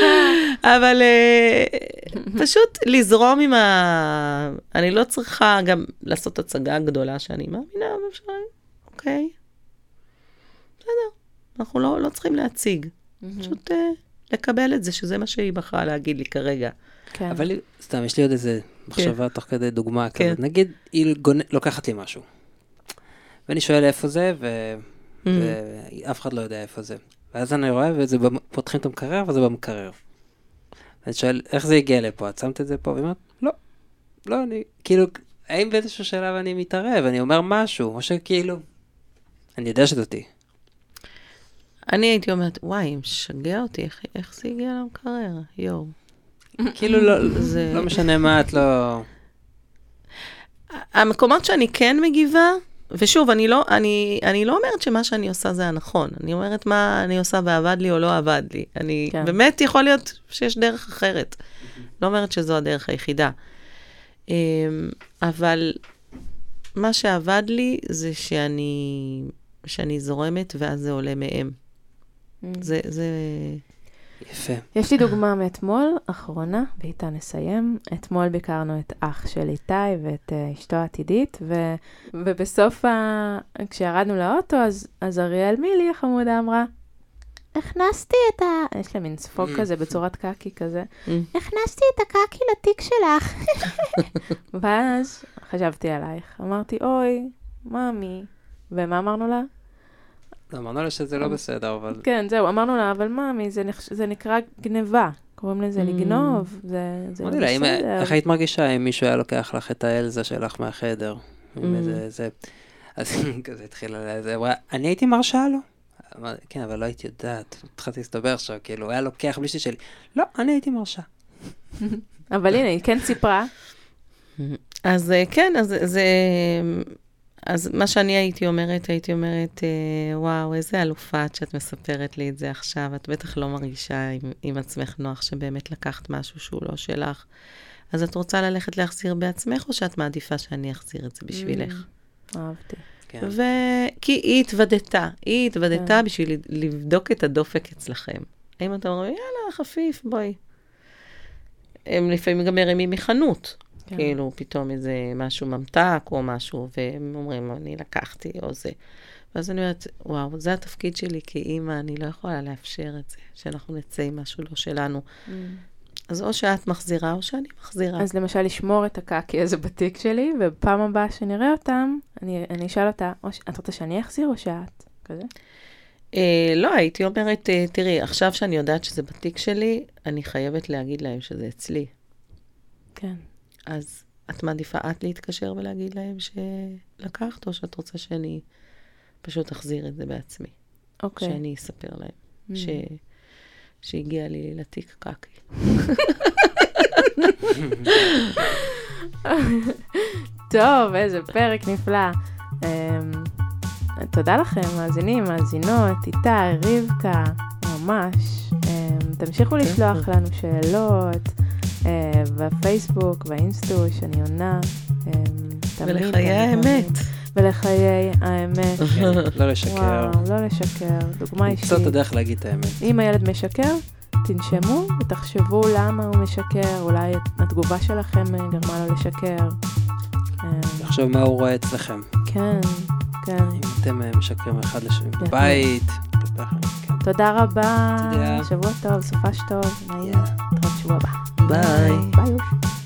[SPEAKER 3] אבל אה, פשוט לזרום עם ה... אני לא צריכה גם לעשות הצגה גדולה שאני מאמינה, אבל. אוקיי. בסדר. אנחנו לא, לא צריכים להציג. פשוט אה, לקבל את זה, שזה מה שהיא בחרה להגיד לי כרגע.
[SPEAKER 1] כן.
[SPEAKER 2] אבל סתם, יש לי עוד איזה מחשבה תוך כדי דוגמה
[SPEAKER 3] כן.
[SPEAKER 2] כזאת. נגיד, היא גונ- לוקחת לי משהו, ואני שואל איפה זה, ו-
[SPEAKER 3] Mm.
[SPEAKER 2] ואף אחד לא יודע איפה זה. ואז אני רואה, וזה במ- פותחים את המקרר, וזה במקרר. ואני שואל, איך זה הגיע לפה? את שמת את זה פה? והיא אומרת, לא. לא, אני, כאילו, האם באיזשהו שלב אני מתערב, אני אומר משהו, או שכאילו, אני יודע שזאתי.
[SPEAKER 3] אני הייתי אומרת, וואי, משגע אותי, איך, איך זה הגיע למקרר? יואו.
[SPEAKER 2] כאילו, לא,
[SPEAKER 3] זה-
[SPEAKER 2] לא משנה מה, את לא...
[SPEAKER 3] המקומות שאני כן מגיבה, ושוב, אני לא, אני, אני לא אומרת שמה שאני עושה זה הנכון. אני אומרת מה אני עושה ועבד לי או לא עבד לי. אני,
[SPEAKER 1] כן.
[SPEAKER 3] באמת יכול להיות שיש דרך אחרת. לא אומרת שזו הדרך היחידה. אמ, אבל מה שעבד לי זה שאני, שאני זורמת ואז זה עולה מהם. זה, זה...
[SPEAKER 2] יפה.
[SPEAKER 1] יש לי דוגמה מאתמול, אחרונה, ואיתה נסיים. אתמול ביקרנו את אח של איתי ואת אה, אשתו העתידית, ו... ובסוף, ה... כשירדנו לאוטו, אז, אז אריאל מילי החמודה אמרה, הכנסתי את ה... יש לה מין ספוג
[SPEAKER 2] Mm.
[SPEAKER 1] כזה בצורת קקי כזה.
[SPEAKER 3] Mm.
[SPEAKER 1] הכנסתי את הקקי לתיק שלך. ואז חשבתי עלייך, אמרתי, אוי, מאמי. ומה אמרנו לה?
[SPEAKER 2] אמרנו לה שזה לא בסדר, אבל...
[SPEAKER 1] כן, זהו, אמרנו לה, אבל מאמי, זה, נחש... זה נקרא גניבה. קוראים לזה
[SPEAKER 3] Mm.
[SPEAKER 1] לגנוב, זה, זה לא
[SPEAKER 2] "אם-
[SPEAKER 1] בסדר.
[SPEAKER 2] איך היית מרגישה אם מישהו היה לוקח לך את האלזה שלך מהחדר? עם. איזה, זה... אז היא כזה התחילה לזה, אמרה, אני הייתי מרשה לו. כן, אבל לא הייתי יודעת, התחלתי להסתבר עכשיו, כאילו, הוא היה לוקח בלי שלי. לא, אני הייתי מרשה.
[SPEAKER 1] אבל הנה, היא כן סיפרה.
[SPEAKER 3] אז אה, כן, אז זה... אז מה שאני הייתי אומרת, הייתי אומרת, אה, וואו, איזה אלופה את שאת מספרת לי את זה עכשיו. את בטח לא מרגישה עם, עם עצמך נוח שבאמת לקחת משהו שהוא לא שלך. אז את רוצה ללכת להחזיר בעצמך, או שאת מעדיפה שאני אחזיר את זה בשבילך?
[SPEAKER 1] אהבתי.
[SPEAKER 2] כן.
[SPEAKER 3] ו... כי היא התוודתה, היא התוודתה
[SPEAKER 1] כן.
[SPEAKER 3] בשביל לבדוק את הדופק אצלכם. האם אתם אומרים, יאללה, חפיף, בואי. הם לפעמים גם מרימים מחנות.
[SPEAKER 1] כן.
[SPEAKER 3] כאילו, פתאום איזה משהו ממתק או משהו, והם אומרים, אני לקחתי, או זה. ואז אני אומרת, וואו, זה התפקיד שלי כאימא, אני לא יכולה לאפשר את זה, שאנחנו נצא עם משהו לא שלנו. אז או שאת מחזירה, או שאני מחזירה.
[SPEAKER 1] אז למשל, לשמור את הקקי הזה בתיק שלי, ובפעם הבאה שנראה אותם, אני, אני אשאל אותה, או ש... את רוצה שאני אחזיר או שאת? כזה?
[SPEAKER 3] אה, לא, הייתי אומרת, אה, תראי, עכשיו שאני יודעת שזה בתיק שלי, אני חייבת להגיד להם שזה אצלי.
[SPEAKER 1] כן.
[SPEAKER 3] אז את מעדיפה את להתקשר ולהגיד להם שלקחת, או שאת רוצה שאני פשוט אחזיר את זה בעצמי?
[SPEAKER 1] אוקיי.
[SPEAKER 3] שאני אספר להם
[SPEAKER 1] Mm.
[SPEAKER 3] ש... שהגיע לי לתיק קקי.
[SPEAKER 1] טוב, איזה פרק נפלא. Um, תודה לכם, מאזינים, מאזינות, איתי, רבקה, ממש. תמשיכו לשלוח לנו שאלות בפייסבוק, באינסטוש, אני עונה.
[SPEAKER 3] ולחיי האמת.
[SPEAKER 1] ולחיי האמת.
[SPEAKER 2] כן, לא לשקר.
[SPEAKER 1] וואו, לא לשקר. דוגמה אישית.
[SPEAKER 2] למצוא את הדרך להגיד את האמת.
[SPEAKER 1] אם הילד משקר, תנשמו ותחשבו למה הוא משקר, אולי התגובה שלכם גרמה לו לשקר.
[SPEAKER 2] לחשוב מה הוא רואה אצלכם.
[SPEAKER 1] כן, כן.
[SPEAKER 2] אם אתם משקרים אחד לשני בבית.
[SPEAKER 1] תודה רבה, תודה. שבוע טוב, סופש טוב, נעים, תודה בשבוע הבא. ביי. ביי.